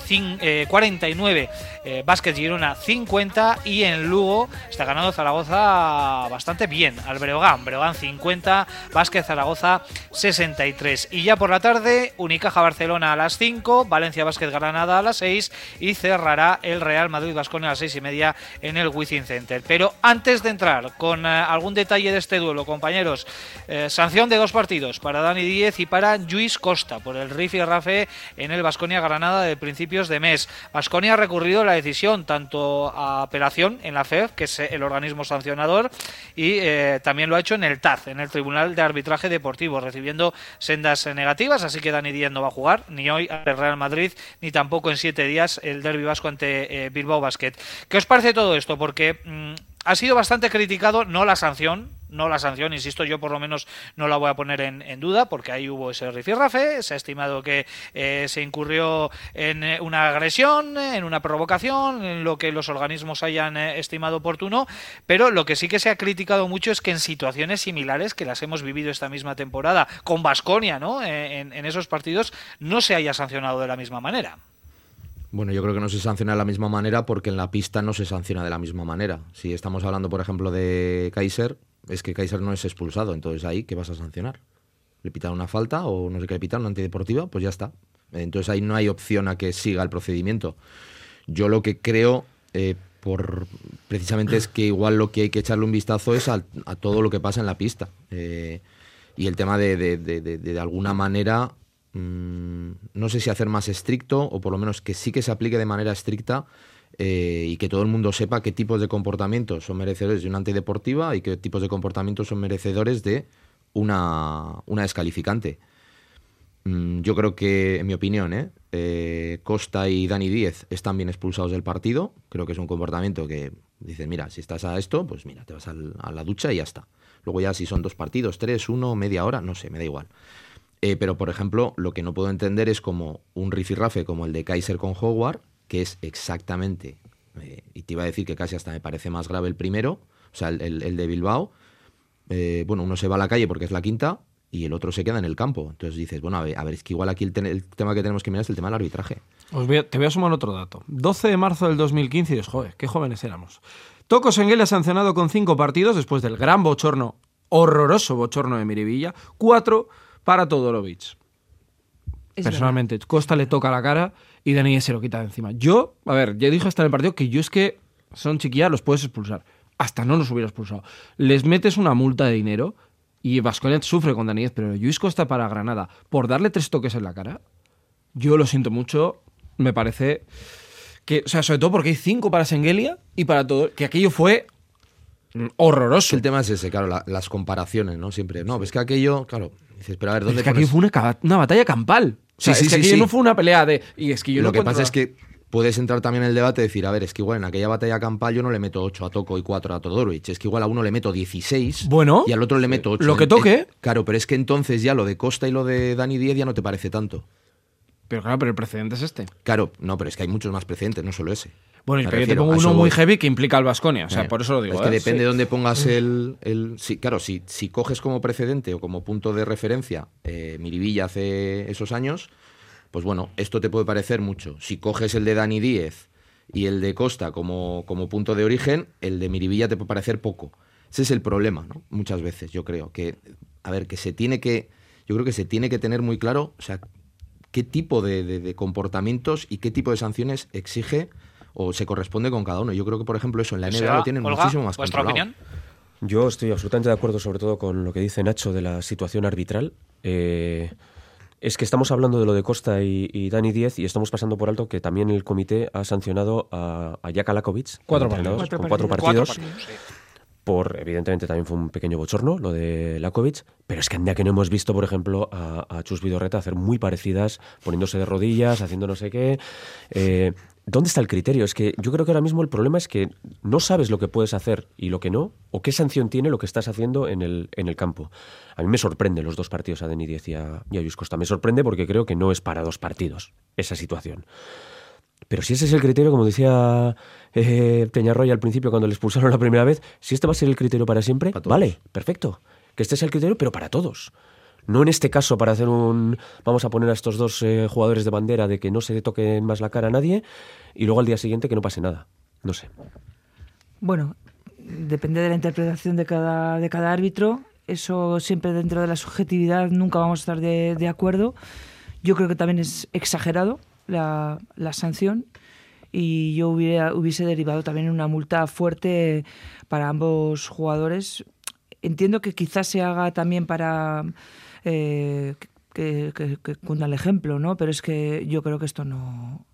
49, eh, Basket Girona 50 y en Lugo está ganando Zaragoza bastante bien al Breogán, Breogán 50, Basket Zaragoza 63 y ya por la tarde Unicaja Barcelona a las 5, Valencia Basket Granada a las 6 y cerrará el Real Madrid Basconia a las 6 y media en el Wizzing Center. Pero antes de entrar con eh, algún detalle de este duelo, compañeros, eh, sanción de dos partidos para Dani Díez y para Luis Costa por el Riff y Rafe en el Basconia Granada de principios de mes. Vasconia ha recurrido la decisión tanto a apelación en la FEF, que es el organismo sancionador, y eh, también lo ha hecho en el TAZ, en el Tribunal de Arbitraje Deportivo, recibiendo sendas negativas, así que Dani Díaz no va a jugar ni hoy ante Real Madrid, ni tampoco en siete días el Derby Vasco ante eh, Bilbao Basket. ¿Qué os parece todo esto? Porque mm, ha sido bastante criticado, no la sanción, no la sanción, insisto, yo por lo menos no la voy a poner en, duda, porque ahí hubo ese rifirrafe, se ha estimado que eh, se incurrió en eh, una agresión, en una provocación, en lo que los organismos hayan eh, estimado oportuno, pero lo que sí que se ha criticado mucho es que en situaciones similares, que las hemos vivido esta misma temporada, con Basconia, ¿no? en esos partidos, no se haya sancionado de la misma manera. Bueno, yo creo que no se sanciona de la misma manera porque en la pista no se sanciona de la misma manera. Si estamos hablando, por ejemplo, de Kaiser, es que Kaiser no es expulsado, entonces ahí, ¿qué vas a sancionar? ¿Le pitan una falta o no sé qué le pitan, una antideportiva? Pues ya está. Entonces ahí no hay opción a que siga el procedimiento. Yo lo que creo, eh, por precisamente es que igual lo que hay que echarle un vistazo es a, todo lo que pasa en la pista. Eh, y el tema de, de, de, de alguna manera Mm, no sé si hacer más estricto o por lo menos que sí que se aplique de manera estricta eh, y que todo el mundo sepa qué tipos de comportamientos son merecedores de una antideportiva y qué tipos de comportamientos son merecedores de una, una descalificante. Mm, yo creo que, en mi opinión, ¿eh? Eh, Costa y Dani Díez están bien expulsados del partido. Creo que es un comportamiento que dicen, mira, si estás a esto, pues mira, te vas a la ducha y ya está. Luego ya si son dos partidos, tres, uno, media hora, no sé, me da igual. Eh, pero, por ejemplo, lo que no puedo entender es como un rifirrafe como el de Kaiser con Howard, que es exactamente, eh, y te iba a decir que casi hasta me parece más grave el primero, o sea, el, de Bilbao. Eh, bueno, uno se va a la calle porque es la quinta, y el otro se queda en el campo. Entonces dices, bueno, a ver, ver es que igual aquí el, el tema que tenemos que mirar es el tema del arbitraje. Os te voy a sumar otro dato. 12 de marzo del 2015 y dices, joder, qué jóvenes éramos. Toko Senguela sancionado con cinco partidos después del gran bochorno, horroroso bochorno de Miribilla. Cuatro para Todorovic. Es Personalmente, Costa le toca la cara y Dani se lo quita de encima. Yo, a ver, ya dije hasta en el partido que yo es que son chiquillas, los puedes expulsar. Hasta no los hubiera expulsado. Les metes una multa de dinero y Vasconet sufre con Dani pero Luis Costa para Granada por darle tres toques en la cara. Yo lo siento mucho, me parece que, o sea, sobre todo porque hay cinco para Sengelia y para todo, que aquello fue horroroso. El tema es ese, claro, la- las comparaciones, ¿no? Siempre. No, ves que aquello, claro, dices, pero a ver, ¿dónde es que pones- fue una, batalla campal. O sea, Sí, sí, es que sí, aquello sí. no fue una pelea de. Y es que yo Lo no que pasa es que puedes entrar también en el debate y decir, a ver, es que igual en aquella batalla campal yo no le meto 8 a Toco y 4 a Todorovic, es que igual a uno le meto 16 Bueno, y al otro le meto 8. lo que toque. claro, pero es que entonces ya lo de Costa y lo de Dani 10 ya no te parece tanto. Pero claro, pero el precedente es este. Claro, no, pero es que hay muchos más precedentes, no solo ese. Bueno, pero yo te pongo uno muy heavy que implica al Vasconia. O sea, Eh, por eso lo digo. Es que ¿eh? depende Sí. de dónde pongas el. el sí, claro, si, si coges como precedente o como punto de referencia eh, Miribilla hace esos años, pues bueno, esto te puede parecer mucho. Si coges el de Dani Díez y el de Costa como, como punto de origen, el de Miribilla te puede parecer poco. Ese es el problema, ¿no? Muchas veces, yo creo. Que, a ver, que se tiene que. Yo creo que se tiene que tener muy claro, o sea, qué tipo de, de- de comportamientos y qué tipo de sanciones exige o se corresponde con cada uno. Yo creo que, por ejemplo, eso en la O NBA sea, lo tienen Olga, muchísimo más ¿vuestra controlado. opinión? Yo estoy absolutamente de acuerdo, sobre todo con lo que dice Nacho de la situación arbitral. Eh, es que estamos hablando de lo de Costa y, y Dani Diez y estamos pasando por alto que también el comité ha sancionado a, a Jaka Lakovic, Cuatro partidos. con cuatro Cuatro partidos. Cuatro partidos, sí. Por, evidentemente, también fue un pequeño bochorno lo de Lakovic, pero es que anda que no hemos visto, por ejemplo, a, a Chus Vidorreta hacer muy parecidas, poniéndose de rodillas, haciendo no sé qué. Eh, ¿Dónde está el criterio? Es que yo creo que ahora mismo el problema es que no sabes lo que puedes hacer y lo que no, o qué sanción tiene lo que estás haciendo en el, en el campo. A mí me sorprende los dos partidos a Deni Diez y a, y a Luis Costa. Me sorprende porque creo que no es para dos partidos esa situación. Pero si ese es el criterio, como decía eh, Peñarroya al principio cuando le expulsaron la primera vez, si este va a ser el criterio para siempre, Para vale, perfecto. Que este sea el criterio, pero para todos. No en este caso para hacer un... Vamos a poner a estos dos eh, jugadores de bandera de que no se toquen más la cara a nadie y luego al día siguiente que no pase nada. No sé. Bueno, depende de la interpretación de cada, de cada árbitro. Eso siempre dentro de la subjetividad nunca vamos a estar de, de acuerdo. Yo creo que también es exagerado la, la sanción y yo hubiera, hubiese derivado también una multa fuerte para ambos jugadores. Entiendo que quizás se haga también para eh, que, cunda el ejemplo, ¿no? Pero es que yo creo que esto no,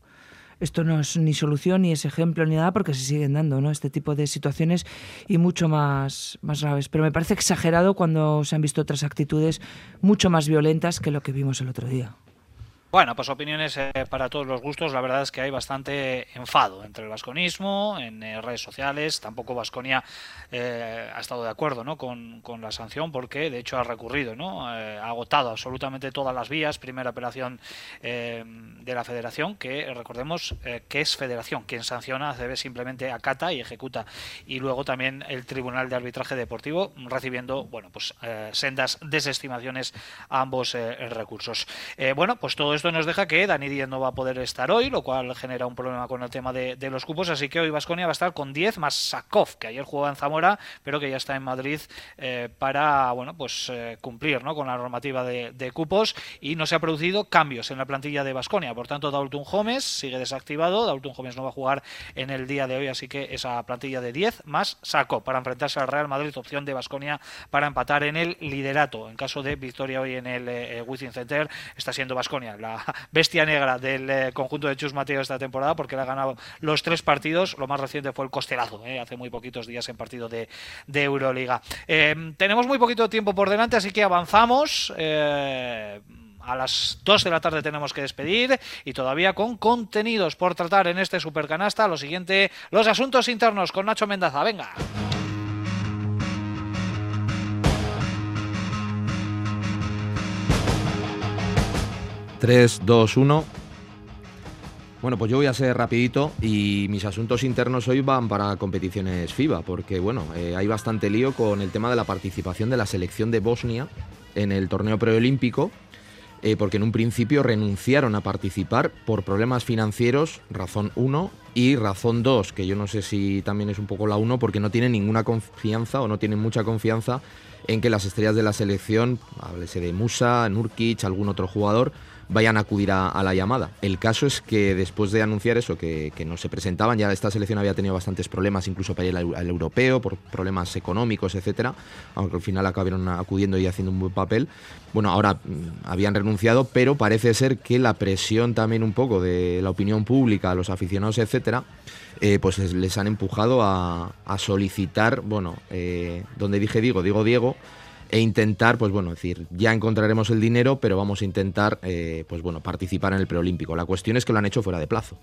esto no es ni solución ni es ejemplo ni nada porque se siguen dando ¿no? este tipo de situaciones y mucho más, más graves. Pero me parece exagerado cuando se han visto otras actitudes mucho más violentas que lo que vimos el otro día. Bueno, pues opiniones eh, para todos los gustos. La verdad es que hay bastante enfado entre el vasconismo, en eh, redes sociales. Tampoco Vasconia ha estado de acuerdo ¿no? con, con la sanción porque, de hecho, ha recurrido. ¿no? Eh, ha agotado absolutamente todas las vías. Primera operación eh, de la federación, que recordemos eh, que es federación. Quien sanciona, CB simplemente acata y ejecuta. Y luego también el Tribunal de Arbitraje Deportivo recibiendo bueno, pues, eh, sendas desestimaciones a ambos eh, recursos. Eh, bueno, pues todo esto nos deja que Dani Díez no va a poder estar hoy, lo cual genera un problema con el tema de, los cupos, así que hoy Vasconia va a estar con 10 más Sakov, que ayer jugaba en Zamora, pero que ya está en Madrid eh, para bueno pues eh, cumplir ¿no? con la normativa de, cupos y no se ha producido cambios en la plantilla de Vasconia. Por tanto, Dalton Gómez sigue desactivado, Dalton Gómez no va a jugar en el día de hoy, así que esa plantilla de 10 más Sakov para enfrentarse al Real Madrid, opción de Vasconia para empatar en el liderato. En caso de victoria hoy en el eh, Wizzing Center, está siendo Vasconia la bestia negra del eh, conjunto de Chus Mateo esta temporada porque le ha ganado los tres partidos. Lo más reciente fue el costelazo, eh, hace muy poquitos días en partido de, de Euroliga. Eh, tenemos muy poquito tiempo por delante, así que avanzamos. Eh, a las 2 de la tarde tenemos que despedir y todavía con contenidos por tratar en este supercanasta. Lo siguiente, los asuntos internos con Nacho Mendaza. Venga. 3, 2, 1. Bueno, pues yo voy a ser rapidito y mis asuntos internos hoy van para competiciones FIBA, porque bueno, eh, hay bastante lío con el tema de la participación de la selección de Bosnia en el torneo preolímpico eh, porque en un principio renunciaron a participar por problemas financieros, razón 1, y razón 2, que yo no sé si también es un poco la 1, porque no tienen ninguna confianza o no tienen mucha confianza en que las estrellas de la selección, háblese de Musa, Nurkic, algún otro jugador, vayan a acudir a, la llamada. El caso es que después de anunciar eso, que, no se presentaban, ya esta selección había tenido bastantes problemas, incluso para ir al, europeo, por problemas económicos, etcétera, aunque al final acabaron acudiendo y haciendo un buen papel. Bueno, ahora mm, habían renunciado, pero parece ser que la presión también un poco de la opinión pública, los aficionados, etcétera, eh, pues les, han empujado a, solicitar, bueno, eh, donde dije digo, digo Diego, e intentar, pues bueno, decir, ya encontraremos el dinero, pero vamos a intentar, eh, pues bueno, participar en el preolímpico. La cuestión es que lo han hecho fuera de plazo.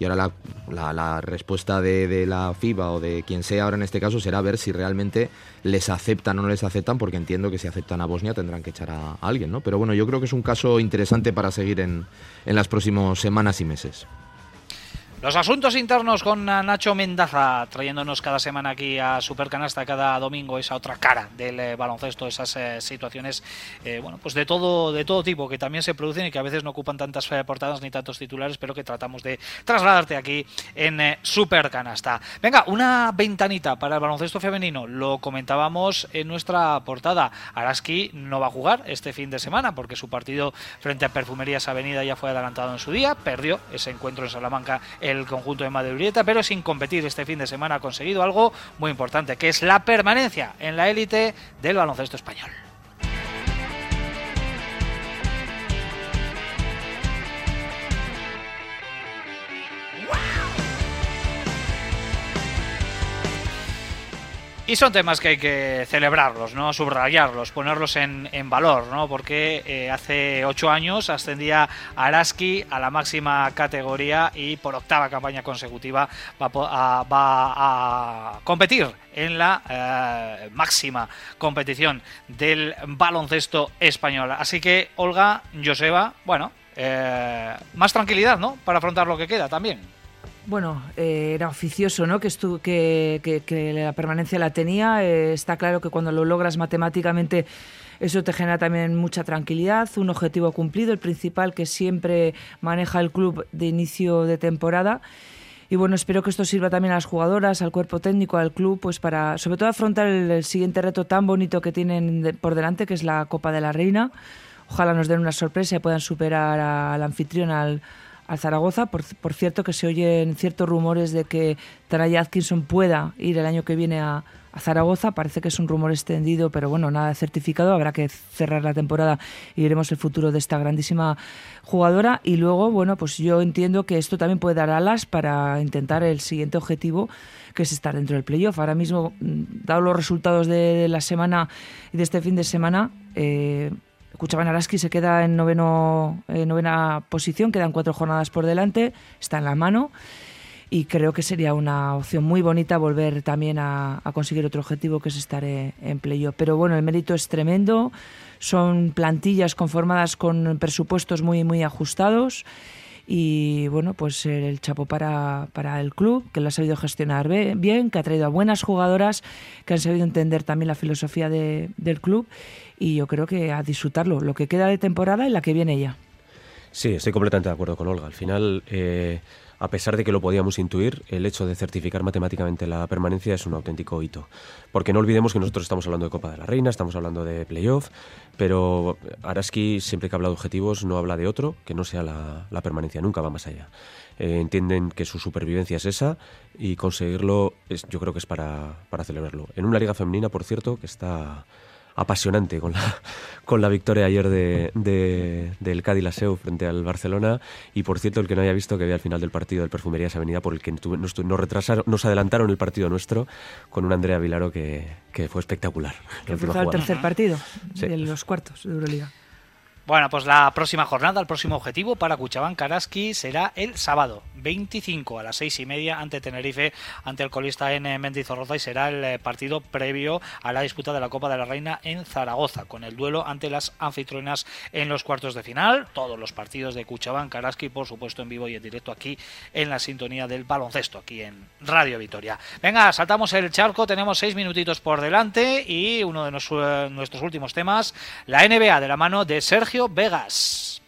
Y ahora la, respuesta de, la FIBA o de quien sea ahora en este caso será ver si realmente les aceptan o no les aceptan, porque entiendo que si aceptan a Bosnia tendrán que echar a, alguien, ¿no? Pero bueno, yo creo que es un caso interesante para seguir en, en las próximas semanas y meses. Los asuntos internos con Nacho Mendaza, trayéndonos cada semana aquí a Supercanasta, cada domingo, esa otra cara del eh, baloncesto, esas eh, situaciones, eh, bueno, pues de todo, de todo tipo, que también se producen y que a veces no ocupan tantas portadas ni tantos titulares, pero que tratamos de trasladarte aquí en Supercanasta. Venga, una ventanita para el baloncesto femenino, lo comentábamos en nuestra portada. Araski no va a jugar este fin de semana porque su partido frente a Perfumerías Avenida ya fue adelantado en su día, perdió ese encuentro en Salamanca el conjunto de Madurieta, pero sin competir este fin de semana ha conseguido algo muy importante, que es la permanencia en la élite del baloncesto español. Y son temas que hay que celebrarlos, ¿no? Subrayarlos, ponerlos en, valor, ¿no? Porque eh, hace ocho años ascendía Araski a la máxima categoría y por octava campaña consecutiva va a, competir en la eh, máxima competición del baloncesto español. Así que, Olga, Joseba, bueno, eh, más tranquilidad, ¿no? Para afrontar lo que queda también. Bueno, eh, era oficioso, ¿no? Que, que, la permanencia la tenía. Eh, está claro que cuando lo logras matemáticamente eso te genera también mucha tranquilidad, un objetivo cumplido, el principal que siempre maneja el club de inicio de temporada. Y bueno, espero que esto sirva también a las jugadoras, al cuerpo técnico, al club, pues para sobre todo afrontar el, siguiente reto tan bonito que tienen por delante, que es la Copa de la Reina. Ojalá nos den una sorpresa y puedan superar al anfitrión, al, al Zaragoza. Por, cierto, que se oyen ciertos rumores de que Tanay Atkinson pueda ir el año que viene a, Zaragoza. Parece que es un rumor extendido, pero bueno, nada certificado. Habrá que cerrar la temporada y veremos el futuro de esta grandísima jugadora. Y luego, bueno, pues yo entiendo que esto también puede dar alas para intentar el siguiente objetivo que es estar dentro del playoff. Ahora mismo, mm, dado los resultados de la semana y de este fin de semana, eh, Cuchaban Araski se queda en noveno, novena posición, quedan cuatro jornadas por delante, está en la mano y creo que sería una opción muy bonita volver también a, conseguir otro objetivo que es estar en playoff. Pero bueno, el mérito es tremendo, son plantillas conformadas con presupuestos muy, muy ajustados y bueno, pues el chapo para, para el club, que lo ha sabido gestionar bien, que ha traído a buenas jugadoras, que han sabido entender también la filosofía de, del club y yo creo que a disfrutarlo, lo que queda de temporada y la que viene ya. Sí, estoy completamente de acuerdo con Olga. Al final, eh, a pesar de que lo podíamos intuir, el hecho de certificar matemáticamente la permanencia es un auténtico hito. Porque no olvidemos que nosotros estamos hablando de Copa de la Reina, estamos hablando de playoff, pero Araski siempre que habla de objetivos no habla de otro que no sea la, permanencia, nunca va más allá. Eh, entienden que su supervivencia es esa y conseguirlo es, yo creo que es para, para celebrarlo. En una liga femenina, por cierto, que está apasionante con la, con la victoria ayer de, del Cádiz Laseu frente al Barcelona. Y por cierto, el que no haya visto que vea al final del partido del Perfumerías Avenida, por el que nos, nos, retrasaron, nos adelantaron el partido nuestro con un Andrea Vilaro que, que fue espectacular. Que fue el tercer partido de los cuartos de Euroliga. Bueno, pues la próxima jornada, el próximo objetivo para Cuchabán Karaski será el sábado 25 a las seis y media ante Tenerife, ante el colista en Mendizorroza y será el eh, partido previo a la disputa de la Copa de la Reina en Zaragoza, con el duelo ante las anfitrionas en los cuartos de final. Todos los partidos de Cuchabán Karaski, por supuesto, en vivo y en directo aquí en la sintonía del baloncesto, aquí en Radio Vitoria. Venga, saltamos el charco, tenemos seis minutitos por delante y uno de eh, nuestros últimos temas, la NBA de la mano de Sergio Vegas.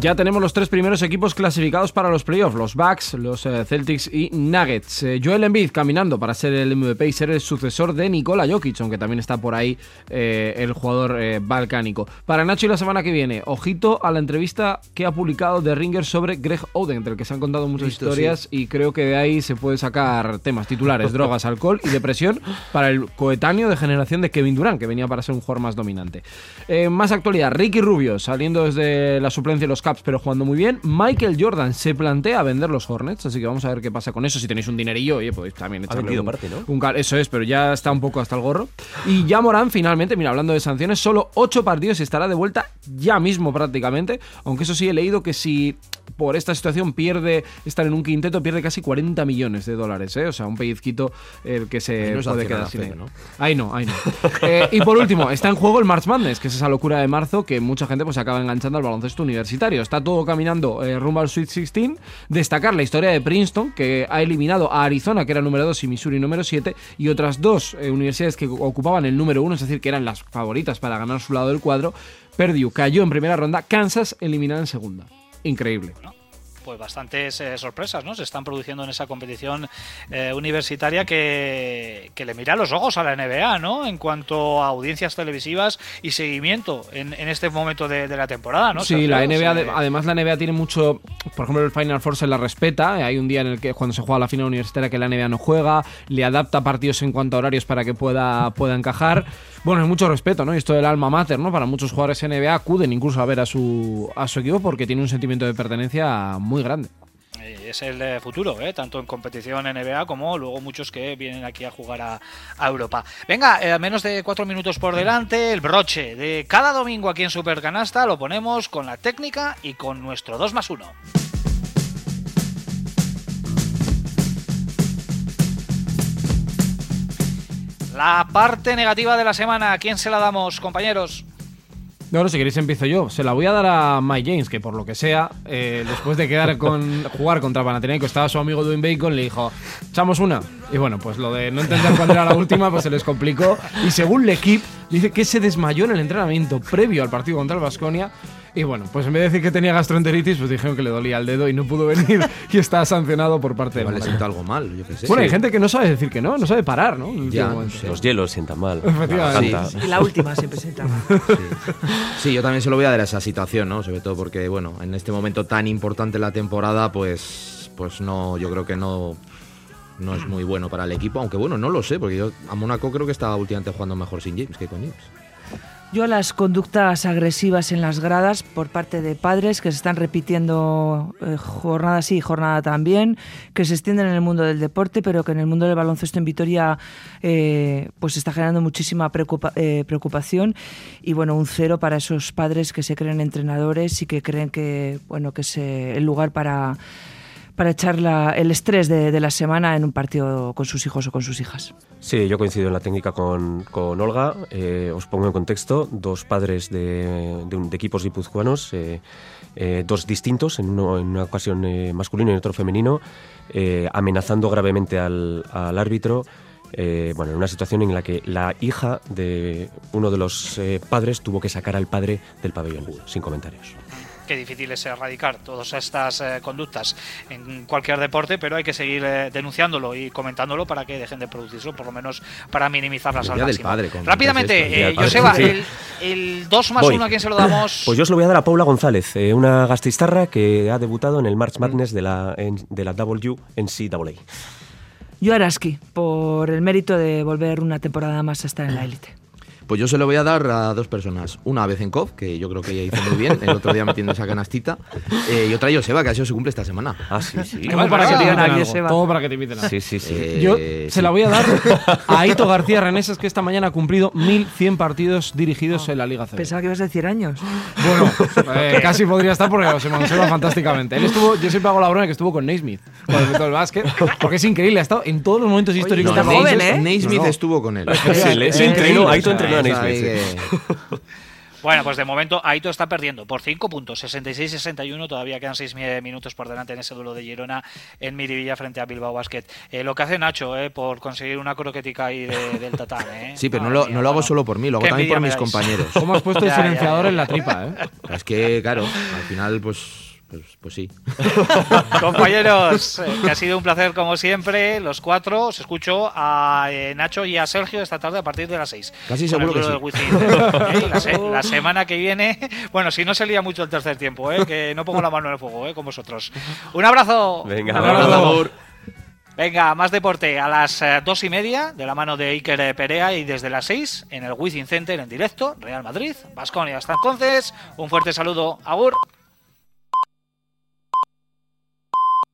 Ya tenemos los tres primeros equipos clasificados para los playoffs, los Bucks, los eh, Celtics y Nuggets. Eh, Joel Embiid caminando para ser el MVP y ser el sucesor de Nikola Jokic, aunque también está por ahí eh, el jugador balcánico. Para Nacho y la semana que viene, ojito a la entrevista que ha publicado The Ringer sobre Greg Oden, del que se han contado muchas historias y creo que de ahí se puede sacar temas titulares, drogas, alcohol y depresión para el coetáneo de generación de Kevin Durant, que venía para ser un jugador más dominante. Más actualidad, Ricky Rubio saliendo desde la suplencia de los Caps pero jugando muy bien. Michael Jordan se plantea vender los Hornets, así que vamos a ver qué pasa con eso. Si tenéis un dinerillo, oye, podéis también echarle un, parte, ¿no? un cal- Eso es, pero ya está un poco hasta el gorro. Y ya Morán finalmente, mira, hablando de sanciones, solo 8 partidos y estará de vuelta ya mismo prácticamente. Aunque eso sí, he leído que si por esta situación pierde estar en un quinteto, pierde casi 40 millones de dólares, ¿eh? O sea, un pellizquito el que se no puede quedar sin él. ¿no? Ahí no, ahí no. Eh, y por último, está en juego el March Madness, que es esa locura de marzo que mucha gente pues se acaba enganchando al baloncesto universitario. Está todo caminando eh, rumbo al Sweet 16. Destacar la historia de Princeton, que ha eliminado a Arizona, que era número 2, y Missouri número 7, y otras dos eh, universidades que ocupaban el número 1, es decir, que eran las favoritas para ganar su lado del cuadro. Purdue cayó en primera ronda, Kansas eliminada en segunda. Increíble. Pues bastantes eh, sorpresas, ¿no? Se están produciendo en esa competición eh, universitaria que, que le mira los ojos a la NBA, ¿no? En cuanto a audiencias televisivas y seguimiento en, en este momento de, de la temporada, ¿no? Sí, la NBA, además la NBA tiene mucho, por ejemplo el Final Four se la respeta, hay un día en el que cuando se juega la final universitaria que la NBA no juega, le adapta partidos en cuanto a horarios para que pueda, pueda encajar. Bueno, hay mucho respeto, ¿no? Y esto del alma mater, ¿no? Para muchos jugadores NBA acuden incluso a ver a su, a su equipo porque tiene un sentimiento de pertenencia muy grande. Eh, Es el eh, futuro, ¿eh? tanto en competición NBA como luego muchos que vienen aquí a jugar a, a Europa. Venga, eh, menos de cuatro minutos por delante, el broche de cada domingo aquí en Supercanasta lo ponemos con la técnica y con nuestro 2 más 1. La parte negativa de la semana, ¿a quién se la damos, compañeros? No, no, si queréis empiezo yo. Se la voy a dar a Mike James, que por lo que sea, eh, después de quedar con jugar contra Panathinaikos, estaba su amigo Dwayne Bacon, le dijo, echamos una. Y bueno, pues lo de no entender cuándo era la última, pues se les complicó. Y según L'Equipe, dice que se desmayó en el entrenamiento previo al partido contra el Vasconia. Y bueno, pues en vez de decir que tenía gastroenteritis, pues dijeron que le dolía el dedo y no pudo venir y está sancionado por parte de Igual le Malaca. siento algo mal, yo qué sé. Bueno, hay Sí. gente que no sabe decir que no, no sabe parar, ¿no? Ya. Los hielos sientan mal. Efectivamente. Garganta. Y la última siempre se entra. Sí, yo también se lo voy a dar a esa situación, ¿no? Sobre todo porque, bueno, en este momento tan importante en la temporada, pues, pues no, yo creo que no, no es muy bueno para el equipo. Aunque bueno, no lo sé, porque yo a Mónaco creo que estaba últimamente jugando mejor sin James que con James. Yo a las conductas agresivas en las gradas por parte de padres que se están repitiendo eh, jornada sí, jornada también, que se extienden en el mundo del deporte, pero que en el mundo del baloncesto en Vitoria eh, pues está generando muchísima preocupa- eh, preocupación. Y bueno, un cero para esos padres que se creen entrenadores y que creen que bueno que es el lugar para para echar la- el estrés de, de la semana en un partido con sus hijos o con sus hijas. Sí, yo coincido en la técnica con, con Olga. Eh, os pongo en contexto, dos padres de, de de equipos guipuzcoanos, eh, eh, dos distintos, en, uno, en una ocasión eh, masculino y en otro femenino, eh, amenazando gravemente al, al árbitro. eh, bueno, en una situación en la que la hija de uno de los eh, padres tuvo que sacar al padre del pabellón, sin comentarios. Qué difícil es erradicar todas estas eh, conductas en cualquier deporte, pero hay que seguir eh, denunciándolo y comentándolo para que dejen de producirse, por lo menos para minimizarlas al máximo. padre, Rápidamente, esto, eh. Joseba, Sí. el, el 2 más Voy. 1, ¿a quién se lo damos? Pues yo se lo voy a dar a Paula González, eh, una gastistarra que ha debutado en el March Madness de la, en- de la WNCAA. Yo Araski, por el mérito de volver una temporada más a estar en la élite. Pues yo se lo voy a dar a dos personas. Una a Bezenkov, que yo creo que ella hizo muy bien, el otro día metiendo esa canastita. eh, y otra a Joseba, que ha sido su cumple esta semana. Ah, sí, sí. Todo para que te inviten a algo. Joseba. Todo para que te inviten algo. Sí, sí, sí. Eh, Yo sí. se la voy a dar a Aito García Reneses, que esta mañana ha cumplido 1.100 partidos dirigidos en la Liga CB. Pensaba que ibas a decir años. Bueno, eh, casi podría estar porque se me conserva fantásticamente. Él estuvo, yo siempre hago la broma de que estuvo con Naismith cuando inventó el básquet, porque es increíble, ha estado en todos los momentos históricos de No, joven, Naismith- ¿eh? Naismith No, no. estuvo con él. Sí, le- se Eh, entrenó, eh, Aito entrenó que- Bueno, pues de momento Aito está perdiendo por 5 puntos, 66-61. Todavía quedan 6 minutos por delante en ese duelo de Girona en Miribilla frente a Bilbao Basket. Eh, lo que hace Nacho eh, por conseguir una croquetica ahí de- del tatán. Eh. Sí, pero no lo, mía, no lo hago solo por mí, lo hago también por mis compañeros. ¿Cómo has puesto Ya, ya, diferenciador ya. en la tripa, eh? Es que, claro, al final, pues, pues, pues sí. Compañeros, eh, que ha sido un placer como siempre, los cuatro. Os escucho a eh, Nacho y a Sergio esta tarde a partir de las 6. Casi seguro que sí. la, se- la semana que viene, bueno, si no se lía mucho el tercer tiempo, eh, que no pongo la mano en el fuego eh, con vosotros. Un abrazo. Venga, Un abrazo. Venga, más deporte a las dos y media de la mano de Iker Perea y desde las seis en el Wizzing Center en directo, Real Madrid, Vasconia. Hasta entonces, un fuerte saludo. Agur.